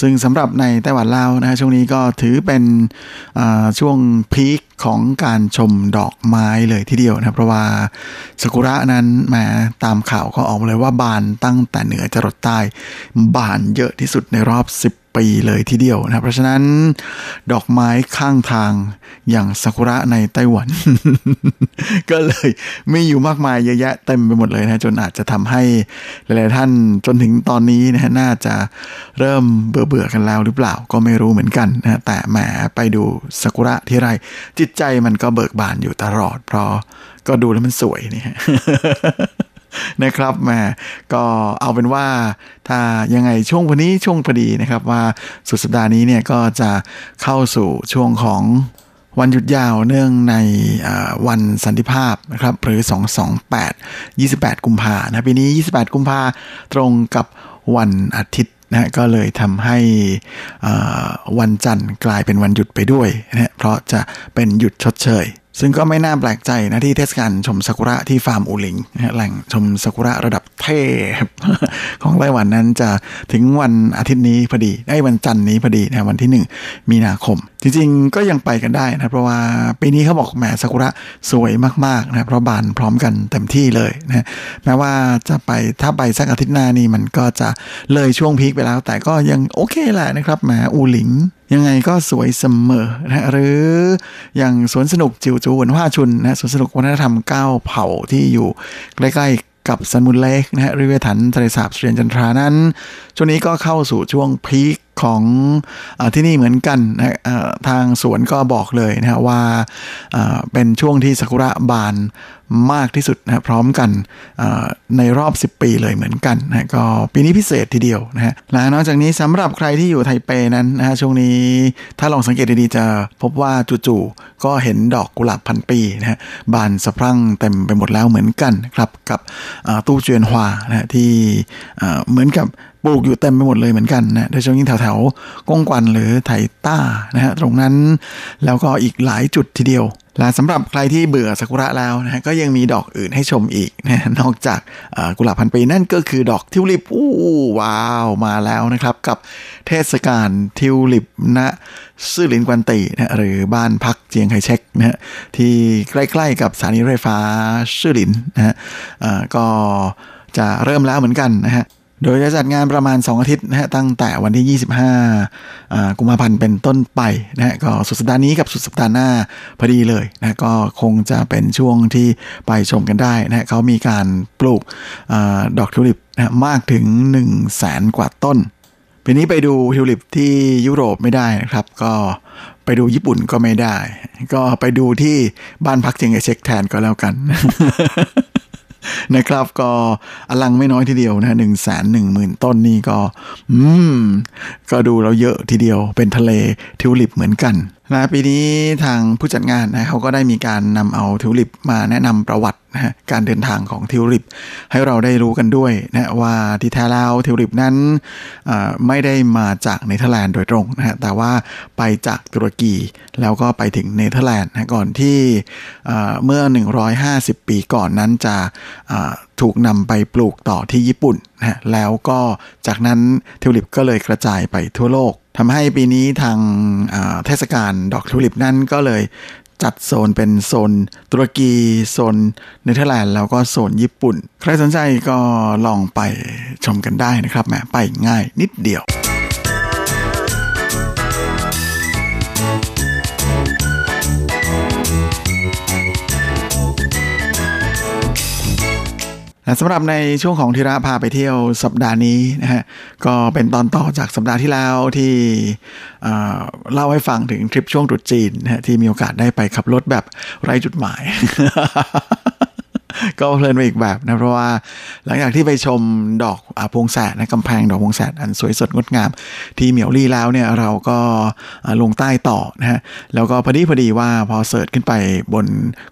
ซึ่งสำหรับในไต้หวันเรานะฮะช่วงนี้ก็ถือเป็นช่วงพีคของการชมดอกไม้เลยทีเดียวนะเพราะว่าสกุระนั้นแม้ตามข่าวก็ออกมาเลยว่าบานตั้งแต่เหนือจรดใต้ บานเยอะที่สุดในรอบ 10ปีเลยทีเดียวนะเพราะฉะนั้น ดอกไม้ข้างทางอย่างซากุระในไต้หวัน ก็เลยมีอยู่มากมายเยอะแยะเต็มไปหมดเลยนะจนอาจจะทำให้หลายๆท่านจนถึงตอนนี้นะน่าจะเริ่มเบื่อเบื่อกันแล้วหรือเปล่าก็ไม่รู้เหมือนกันนะแต่แหมไปดูซากุระที่ไรจิตใจมันก็เบิกบานอยู่ตลอด เพราะก็ดูแล้วมันสวยนี่นะครับแม่ก็เอาเป็นว่าถ้ายังไงช่วงวันนี้ช่วงพอดีนะครับ ว่าสุดสัปดาห์นี้เนี่ยก็จะเข้าสู่ช่วงของวันหยุดยาวเนื่องในวันสันติภาพนะครับหรือ 228 28 กุมภานะปีนี้ 28 กุมภาตรงกับวันอาทิตย์ นะก็เลยทำให้วันจันทร์กลายเป็นวันหยุดไปด้วยนะเพราะจะเป็นหยุดชดเชย ซึ่งก็ไม่น่าแปลกใจนะที่เทศกาลชมซากุระที่ฟาร์มอูหลิงแหล่งชมซากุระระดับเทพของไต้หวันนั้นจะถึงวันอาทิตย์นี้พอดีได้วันจันทร์นี้พอดีนะวันที่ 1 มีนาคม จริงๆ ก็ยังไปกันได้นะเพราะว่าปีนี้เขาบอกแหมซากุระสวยมากๆนะเพราะบานพร้อมกันเต็มที่เลยนะแม้ว่าจะไปถ้าไปสักอาทิตย์หน้านี่มันก็จะเลยช่วงพีคไปแล้ว แต่ก็ยังโอเคแหละนะครับแหมอูหลิง ยังไงก็สวยเสมอนะหรืออย่างสวนสนุกจิวจูวนว่าชุนนะสวนสนุกวัฒนธรรมก้าเผ่าที่อยู่ใกล้ๆกับซันมุนเล็กนะฮะริเวถันทะเลสาบเสรียนจันทรานั้น ช่วงนี้ก็เข้าสู่ช่วงพีค ของอที่นี่เหมือนกันนะทางสวนก็บอกเลยนะว่าเป็นช่วงที่ซากุระบานมากที่สุดนะพร้อมกันในรอบ 10 ปีเลยเหมือนกันนะก็ปีนี้พิเศษทีเดียวนะฮะและนอกจากนี้สำหรับใครที่อยู่ไทเปนั้นนะฮะช่วงนี้ถ้าลองสังเกตดีๆจะพบว่าจู่ๆก็เห็นดอกกุหลาบพันปีนะฮะบานสะพรั่งเต็มไปหมดแล้วเหมือนกันครับกับตู้เจียนฮวานะที่เหมือนกับ ปลูกอยู่เต็มไปหมดเลยเหมือนกันนะโดยเฉพาะยิ่งแถวๆกงกวันหรือไถต้านะฮะตรงนั้นแล้วก็อีกหลายจุดทีเดียวและสำหรับใครที่เบื่อซากุระแล้วนะฮะก็ยังมีดอกอื่นให้ชมอีกนะนอกจากกุหลาบพันปีนั่นก็คือดอกทิวลิปอู้ว้าวมาแล้วนะครับ กับเทศกาลทิวลิปณซื่อหลินกวนตีนะหรือบ้านพักเจียงไคเชกนะฮะที่ใกล้ๆกับสถานีรถไฟฟ้าซื่อหลินนะฮะก็จะเริ่มแล้วเหมือนกันนะฮะ โดยจะจัดงานประมาณ 2 อาทิตย์นะฮะตั้งแต่วันที่ 25 กุมภาพันธ์เป็นต้นไปนะฮะก็สุดสัปดาห์นี้กับสุดสัปดาห์หน้าพอดีเลยนะก็คงจะเป็นช่วงที่ไปชมกันได้นะฮะเขามีการปลูกอดอกทิวลิปนะมากถึง 1 0 0 0 0แสนกว่าต้นปีนี้ไปดูทิวลิปที่ยุโรปไม่ได้นะครับ ก็ไปดูญี่ปุ่นก็ไม่ได้ ก็ไปดูที่บ้านพักเจียงเช็คแทนก็แล้วกัน นะครับ ก็อลังไม่น้อยทีเดียวนะหนึ่งแสนหนึ่งหมื่นต้นนี่ก็ อืม ก็ดูเราเยอะทีเดียวเป็นทะเลทิวลิปเหมือนกัน นะปีนี้ทางผู้จัดงานนะเขาก็ได้มีการนำเอาทิวลิปมาแนะนำประวัตินะฮะการเดินทางของทิวลิป ให้เราได้รู้กันด้วยนะว่าที่แท้แล้วทิวลิปนั้นไม่ได้มาจากเนเธอร์แลนด์โดยตรงนะฮะแต่ว่าไปจากตุรกี แล้วก็ไปถึงเนเธอร์แลนด์นะก่อนที่เมื่อ 150 ปีก่อนนั้นจะถูกนำไปปลูกต่อที่ญี่ปุ่นนะแล้วก็จากนั้นทิวลิปก็เลยกระจายไปทั่วโลกทำให้ปีนี้ทางเทศกาลดอกทิวลิปนั้นก็เลยจัดโซนเป็นโซนตุรกีโซนเนเธอร์แลนด์แล้วก็โซนญี่ปุ่น ใครสนใจก็ลองไปชมกันได้นะครับแหมไปง่ายนิดเดียว นะสำหรับในช่วงของทีระพาไปเที่ยวสัปดาห์นี้นะฮะก็เป็นตอนต่อจากสัปดาห์ที่แล้วที่เล่าให้ฟังถึงทริปช่วงตรุษจีนนะฮะที่มีโอกาสได้ไปขับรถแบบไร้จุดหมาย ก็เพลินไปอีกแบบนะเพราะว่าหลังจากที่ไปชมดอกอพงแสดนะกำแพงดอกพงแสดอันสวยสดงดงาม ที่เหมียวลี่แล้วเนี่ยเราก็ลงใต้ต่อนะฮะแล้วก็พอดีพอดีว่าพอเสิร์ชขึ้นไปบน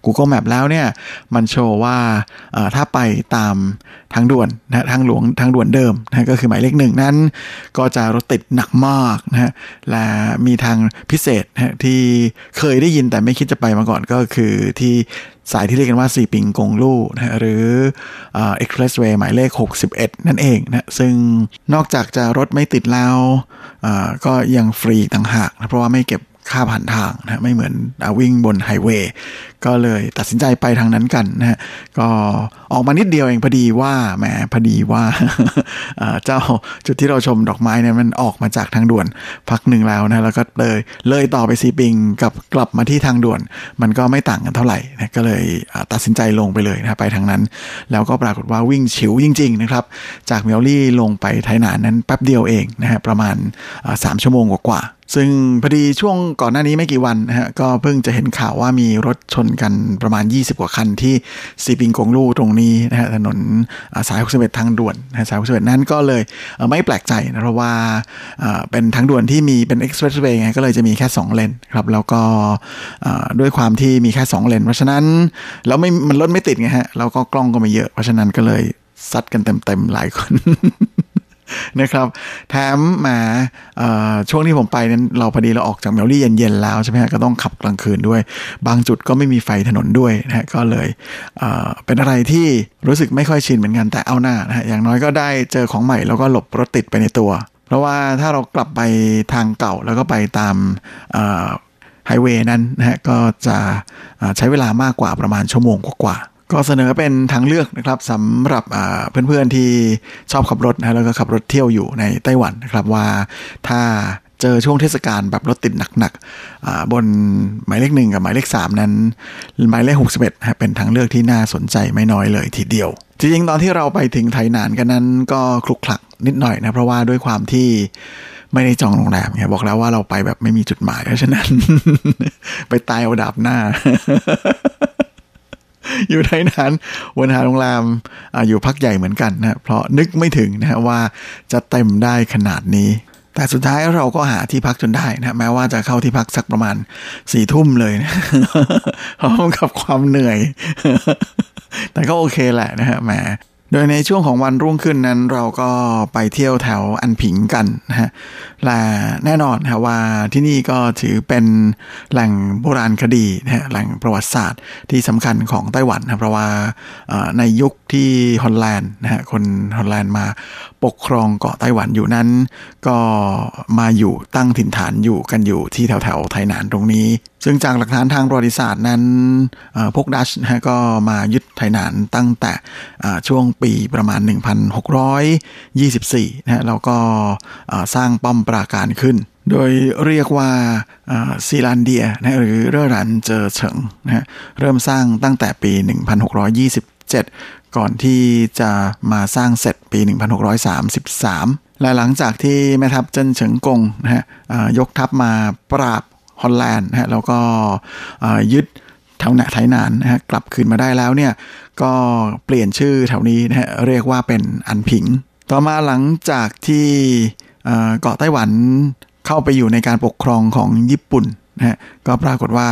Google Map แล้วเนี่ยมันโชว์ว่าถ้าไปตามทางด่วนนะทางหลวงทางด่วนเดิมนะก็คือหมายเลขหนึ่งนั้น ก็จะรถติดหนักมากนะฮะและมีทางพิเศษนะที่เคยได้ยินแต่ไม่คิดจะไปมาก่อนก็คือที่ สายที่เรียกกันว่าซีปิงกงลู่นะหรือเอ็กซ์เพรสเวย์หมายเลข 61 นั่นเองนะซึ่งนอกจากจะรถไม่ติดแล้วก็ยังฟรีต่างหากนะเพราะว่าไม่เก็บ ค่าผ่านทางนะไม่เหมือนวิ่งบนไฮเวย์ก็เลยตัดสินใจไปทางนั้นกันนะฮะก็ออกมานิดเดียวเองพอดีว่าแหมพอดีว่าเจ้าจุดที่เราชมดอกไม้เนี่ยมันออกมาจากทางด่วนพักหนึ่งแล้วนะแล้วก็เลยเลยต่อไปซีปิงกับกลับมาที่ทางด่วน มันก็ไม่ต่างกันเท่าไหร่นะก็เลยตัดสินใจลงไปเลยนะไปทางนั้น แล้วก็ปรากฏว่าวิ่งฉิวจริงๆนะครับจากเมลลี่ลงไปไทยนานนั้นแป๊บเดียวเองนะฮะประมาณ3ชั่วโมงกว่าซึ่งพอดีช่วงก่อนหน้านี้ไม่กี่วันนะฮะก็เพิ่งจะเห็นข่าวว่ามีรถชนกันประมาณ 20 กว่าคันที่ซีปิงกงลู่ตรงนี้นะฮะถนนสาย 61 ทางด่วนนะสาย 61 นั้นก็เลยไม่แปลกใจนะเพราะว่าเป็นทางด่วนที่มีเป็นเอ็กซ์เพรสเวย์ไงก็เลยจะมีแค่ 2 เลนครับแล้วก็ด้วยความที่มีแค่ 2 เลน เพราะฉะนั้นแล้วไม่มันรถไม่ติดไงฮะแล้วก็กล้องก็ไม่เยอะเพราะฉะนั้นก็เลยซัดกันเต็มๆหลายคน นะครับแถมมาช่วงที่ผมไปนั้นเราพอดีเราออกจากเมลลี่เย็นๆแล้วใช่ไหมก็ต้องขับกลางคืนด้วย บางจุดก็ไม่มีไฟถนนด้วยนะฮะก็เลยเเป็นอะไรที่รู้สึกไม่ค่อยชินเหมือนกันแต่เอาหน้านะฮะอย่างน้อยก็ได้เจอของใหม่แล้วก็หลบรถติดไปในตัว เพราะว่าถ้าเรากลับไปทางเก่าแล้วก็ไปตามไฮเวย์นั้นนะฮะก็จะใช้เวลามากกว่าประมาณชั่วโมงกว่า ก็เสนอเป็นทางเลือกนะครับสำหรับเพื่อนๆที่ชอบขับรถนะแล้วก็ขับรถเที่ยวอยู่ในไต้หวันนะครับว่าถ้าเจอช่วงเทศกาลแบบรถติดหนักๆบนหมายเลขหนึ่งกับหมายเลขสามนั้น หมายเลขหกสิบเอ็ดเป็นทางเลือกที่น่าสนใจไม่น้อยเลยทีเดียว จริงๆ ตอนที่เราไปถึงไทยนานกันนั้นก็คลุกคลักนิดหน่อยนะ เพราะว่าด้วยความที่ไม่ได้จองโรงแรมไงบอกแล้วว่าเราไปแบบไม่มีจุดหมายเพราะฉะนั้น ไปตายเอาดาบหน้า อยู่ในนั้นวันหาโรงแรมออยู่พักใหญ่เหมือนกันนะเพราะนึกไม่ถึงนะว่าจะเต็มได้ขนาดนี้ แต่สุดท้ายเราก็หาที่พักจนได้นะแม้ว่าจะเข้าที่พักสักประมาณสี่ทุ่มเลยนะพร้อมกับความเหนื่อย แต่ก็โอเคแหละนะฮะแหม โดยในช่วงของวันรุ่งขึ้นนั้นเราก็ไปเที่ยวแถวอันผิงกันนะฮะและแน่นอนนะว่าที่นี่ก็ถือเป็นแหล่งโบราณคดีนะฮะแหล่งประวัติศาสตร์ที่สำคัญของไต้หวันนะเพราะว่าในยุค ที่ฮอลแลนด์นะฮะคนฮอลแลนด์มาปกครองเกาะไต้หวันอยู่นั้น ก็มาอยู่ตั้งถิ่นฐานอยู่กันอยู่ที่แถวแถวไทยนานตรงนี้ ซึ่งจากหลักฐานทางประวัติศาสตร์นั้นพวกดัชนะฮะก็มายึดไทยนานตั้งแต่ช่วงปีประมาณ 1624นะฮะแล้วก็สร้างป้อมปราการขึ้นโดยเรียกว่าซีลานเดียนะหรือเร่อรันเจอเฉิงนะฮะเริ่มสร้างตั้งแต่ปี 162 1627ก่อนที่จะมาสร้างเสร็จปี 1633 และหลังจากที่แม่ทัพเจิ้นเฉิงกงนะฮะยกทัพมาปราบฮอลแลนด์นะฮะแล้วก็ยึดแถวหนาไทยนานนะฮะกลับคืนมาได้แล้วเนี่ยก็เปลี่ยนชื่อแถวนี้นะฮะเรียกว่าเป็นอันผิง ต่อมาหลังจากที่เกาะไต้หวันเข้าไปอยู่ในการปกครองของญี่ปุ่น นะฮะก็ปรากฏว่า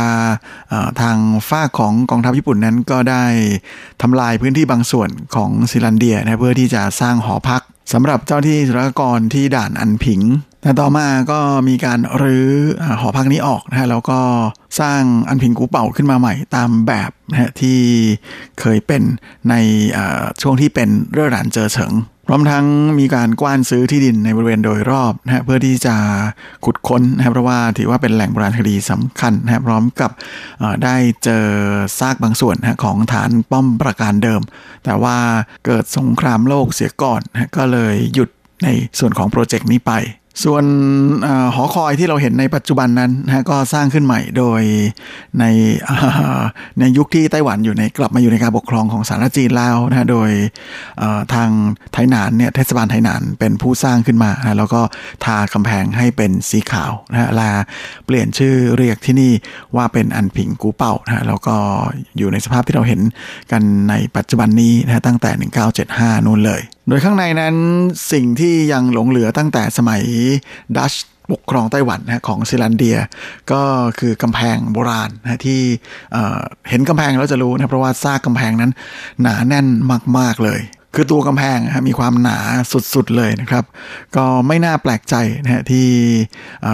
ทางฝ้าของกองทัพญี่ปุ่นนั้นก็ได้ทำลายพื้นที่บางส่วนของซิลันเดียนะเพื่อที่จะสร้างหอพักสำหรับเจ้าที่สุรกรที่ด่านอันผิง แต่ต่อมาก็มีการรื้อหอพักนี้ออกนะฮะแล้วก็สร้างอันผิงกูเป่าขึ้นมาใหม่ตามแบบนะฮะที่เคยเป็นในช่วงที่เป็นเรื่อหลานเจอเฉิง พร้อมทั้งมีการกว้านซื้อที่ดินในบริเวณโดยรอบนะฮะเพื่อที่จะขุดค้นนะครับเพราะว่าถือว่าเป็นแหล่งโบราณคดีสำคัญนะพร้อมกับได้เจอซากบางส่วนนะของฐานป้อมประการเดิม แต่ว่าเกิดสงครามโลกเสียก่อนนะก็เลยหยุดในส่วนของโปรเจกต์นี้ไป ส่วนอหอคอยที่เราเห็นในปัจจุบันนั้นนะก็สร้างขึ้นใหม่โดยในในยุคที่ไต้หวันอยู่ในกลับมาอยู่ในการปกครองของสาธารณจีนแล้วนะโดยทางไทหนานเนี่ยเทศบาลไทหนานเป็นผู้สร้างขึ้นมานะแล้วก็ทากำแพงให้เป็นสีขาวนะลาเปลี่ยนชื่อเรียกที่นี่ว่าเป็นอันผิงกูเป่านะแล้วก็อยู่ในสภาพที่เราเห็นกันในปัจจุบันนี้นะตั้งแต่ 1975นู่นเลย โดยข้างในนั้นสิ่งที่ยังหลงเหลือตั้งแต่สมัยดัชปกครองไต้หวันนะของซิลันเดีย ก็คือกำแพงโบราณนะที่เห็นกำแพงแล้วจะรู้นะเพราะว่าซากกำแพงนั้นหนาแน่นมาก ๆ เลย คือตัวกำแพงมีความหนาสุด ๆ เลยนะครับ ก็ไม่น่าแปลกใจนะฮะที่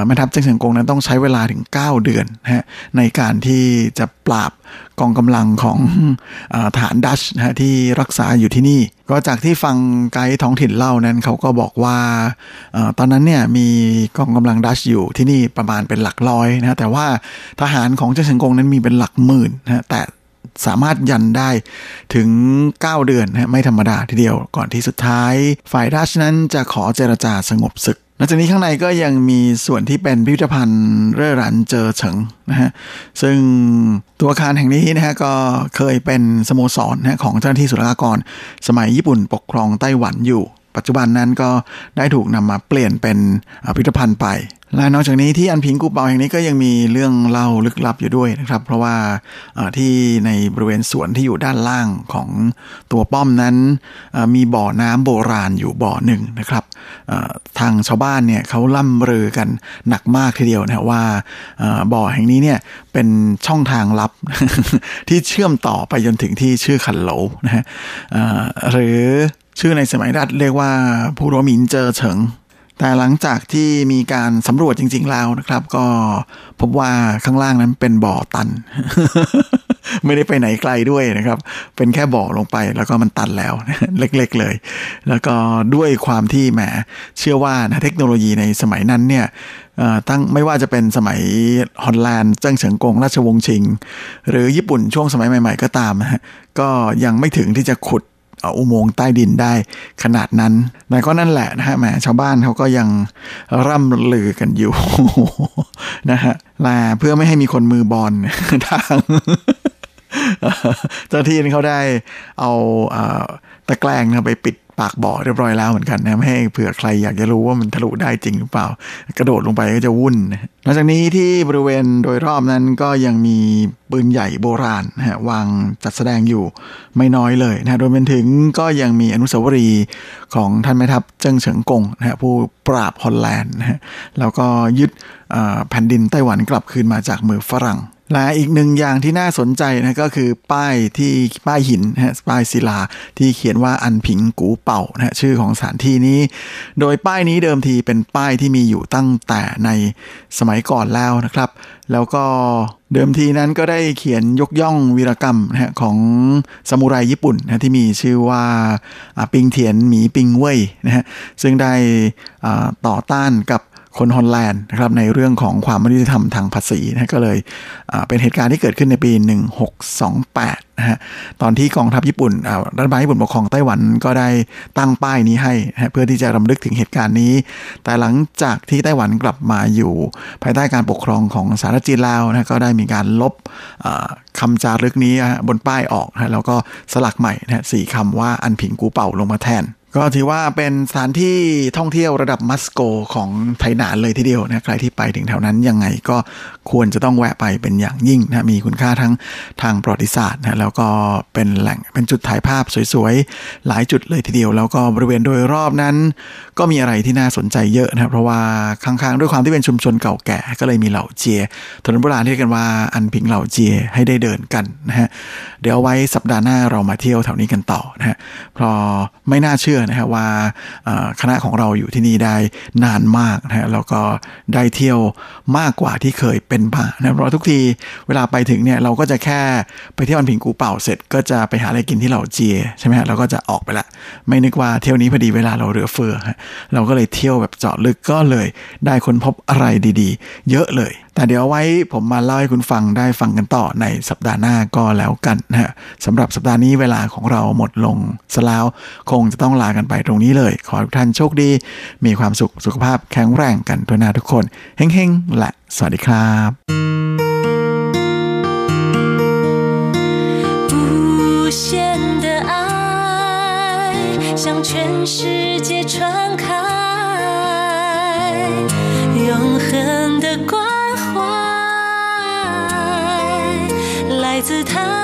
แม่ทัพเจิงเฉิงกงนั้นต้องใช้เวลาถึง 9 เดือนนะฮะในการที่จะปราบกองกำลังของฐานดัชนะฮะที่รักษาอยู่ที่นี่ ก็จากที่ฟังไกด์ท้องถิ่นเล่านั้นเขาก็บอกว่าตอนนั้นเนี่ยมีกองกำลังดัชอยู่ที่นี่ประมาณเป็นหลักร้อยนะแต่ว่าทหารของเจ้าเฉิงกงนั้นมีเป็นหลักหมื่นนะแต่สามารถยันได้ถึง 9 เดือนนะไม่ธรรมดาทีเดียว ก่อนที่สุดท้าย ฝ่ายราชนั้นจะขอเจรจาสงบศึก นอกจากนี้ข้างในก็ยังมีส่วนที่เป็นพิพิธภัณฑ์เร่อรันเจอเฉิงนะฮะซึ่งตัวอาคารแห่งนี้นะฮะก็เคยเป็นสโมสรนะของเจ้าหน้าที่สุลกากร สมัยญี่ปุ่นปกครองไต้หวันอยู่ ปัจจุบันนั้นก็ได้ถูกนำมาเปลี่ยนเป็นพิพิธภัณฑ์ไป และนอกจากนี้ที่อันพิงกูเปาแห่งนี้ก็ยังมีเรื่องเล่าลึกลับอยู่ด้วยนะครับ เพราะว่าที่ในบริเวณสวนที่อยู่ด้านล่างของตัวป้อมนั้นมีบ่อน้ำโบราณอยู่บ่อหนึ่งนะครับทางชาวบ้านเนี่ยเขาล่ำเรือกันหนักมากทีเดียวนะว่าบ่อแห่งนี้เนี่ยเป็นช่องทางลับที่เชื่อมต่อไปจนถึงที่ชื่อขันโหลนะฮะหรือ ชื่อในสมัยรัฐเรียกว่าผู้รัวมินเจอเฉิง แต่หลังจากที่มีการสำรวจจริง ๆ แล้วนะครับ ก็พบว่าข้างล่างนั้นเป็นบ่อตัน ไม่ได้ไปไหนไกลด้วยนะครับ เป็นแค่บ่อลงไปแล้วก็มันตันแล้ว เล็ก ๆ เลย แล้วก็ด้วยความที่แหมเชื่อว่านะเทคโนโลยีในสมัยนั้นเนี่ยตั้งไม่ว่าจะเป็นสมัยฮอลแลนด์เจิ้งเฉิงกงราชวงศ์ชิง หรือญี่ปุ่นช่วงสมัยใหม่ ๆ ก็ตามก็ยังไม่ถึงที่จะขุด อุโมงค์ใต้ดินได้ขนาดนั้นแต่ก็นั่นแหละนะฮะแหมชาวบ้านเขาก็ยังร่ำลือกันอยู่นะฮะลาเพื่อไม่ให้มีคนมือบอลทางเจ้าที่เขาได้เอา ตะแกรงนะไปปิดปากบ่อเรียบร้อยแล้วเหมือนกันนะไม่ให้เผื่อใครอยากจะรู้ว่ามันทะลุได้จริงหรือเปล่า กระโดดลงไปก็จะวุ่นหลังจากนี้ที่บริเวณโดยรอบนั้นก็ยังมีปืนใหญ่โบราณนะฮะวางจัดแสดงอยู่ไม่น้อยเลยนะโดยเป็นถึงก็ยังมีอนุสาวรีย์ของท่านแม่ทัพเจิ้งเฉิงกงนะฮะผู้ปราบฮอลแลนด์นะฮะแล้วก็ยึดแผ่นดินไต้หวันกลับคืนมาจากมือฝรั่ง และอีกหนึ่งอย่างที่น่าสนใจนะก็คือป้ายที่ป้ายหินนะป้ายศิลาที่เขียนว่าอันผิงกูเป่านะชื่อของสถานที่นี้ โดยป้ายนี้เดิมทีเป็นป้ายที่มีอยู่ตั้งแต่ในสมัยก่อนแล้วนะครับ แล้วก็เดิมทีนั้นก็ได้เขียนยกย่องวีรกรรมนะของสมุไรญี่ปุ่นนะที่มีชื่อว่าปิงเทียนหมีปิงเว่ยนะฮะซึ่งได้ต่อต้านกับ คนฮอลแลนด์นะครับในเรื่องของความไม่ยุติธรรมทางภาษีนะก็เลยเป็นเหตุการณ์ที่เกิดขึ้นในปี 1628นะฮะตอนที่กองทัพญี่ปุ่นรัฐบาลญี่ปุ่นปกครองไต้หวันก็ได้ตั้งป้ายนี้ให้นะเพื่อที่จะรำลึกถึงเหตุการณ์นี้ แต่หลังจากที่ไต้หวันกลับมาอยู่ ภายใต้การปกครองของสหรัฐจีนแล้วนะก็ได้มีการลบคำจารึกนี้บนป้ายออกนะแล้วก็สลักใหม่นะสี่คำว่าอันผิงกูเป่าลงมาแทน ก็ถือว่าเป็นสถานที่ท่องเที่ยวระดับมัสโกของไทยนานเลยทีเดียวนะใครที่ไปถึงแถวนั้นยังไงก็ควรจะต้องแวะไปเป็นอย่างยิ่งนะมีคุณค่าทั้งทางประวัติศาสตร์นะแล้วก็เป็นแหล่งเป็นจุดถ่ายภาพสวยๆ หลายจุดเลยทีเดียว แล้วก็บริเวณโดยรอบนั้น ก็มีอะไรที่น่าสนใจเยอะนะเพราะว่าข้างๆ ด้วยความที่เป็นชุมชนเก่าแก่ก็เลยมีเหล่าเจียถนนโบราณที่เรียกกันว่าอันพิงเหล่าเจียให้ได้เดินกันนะฮะเดี๋ยวไว้สัปดาห์หน้าเรามาเที่ยวแถวนี้กันต่อนะฮะเพราะไม่น่าเชื่อนะฮะว่าคณะของเราอยู่ที่นี่ได้นานมากนะฮะแล้วก็ได้เที่ยวมากกว่าที่เคยเป็นมานะเพราะทุกทีเวลาไปถึงเนี่ยเราก็จะแค่ไปเที่ยววันผิงกูเป่าเสร็จ ก็จะไปหาอะไรกินที่เหล่าเจียใช่ไหมฮะเราก็จะออกไปละ ไม่นึกว่าเที่ยวนี้พอดีเวลาเราเหลือเฟือเราก็เลยเที่ยวแบบเจาะลึกก็เลยได้ค้นพบอะไรดีๆ เยอะเลย แต่เดี๋ยวไว้ผมมาเล่าให้คุณฟังได้ฟังกันต่อในสัปดาห์หน้าก็แล้วกันนะฮะสำหรับสัปดาห์นี้เวลาของเราหมดลงสแล้วคงจะต้องลากันไปตรงนี้เลย ขอทุกท่านโชคดี มีความสุขสุขภาพแข็งแรงกันทุกนาทุกคนเฮ้งๆและสวัสดีครับ无限的爱向全世界传开永恒的光 姿态。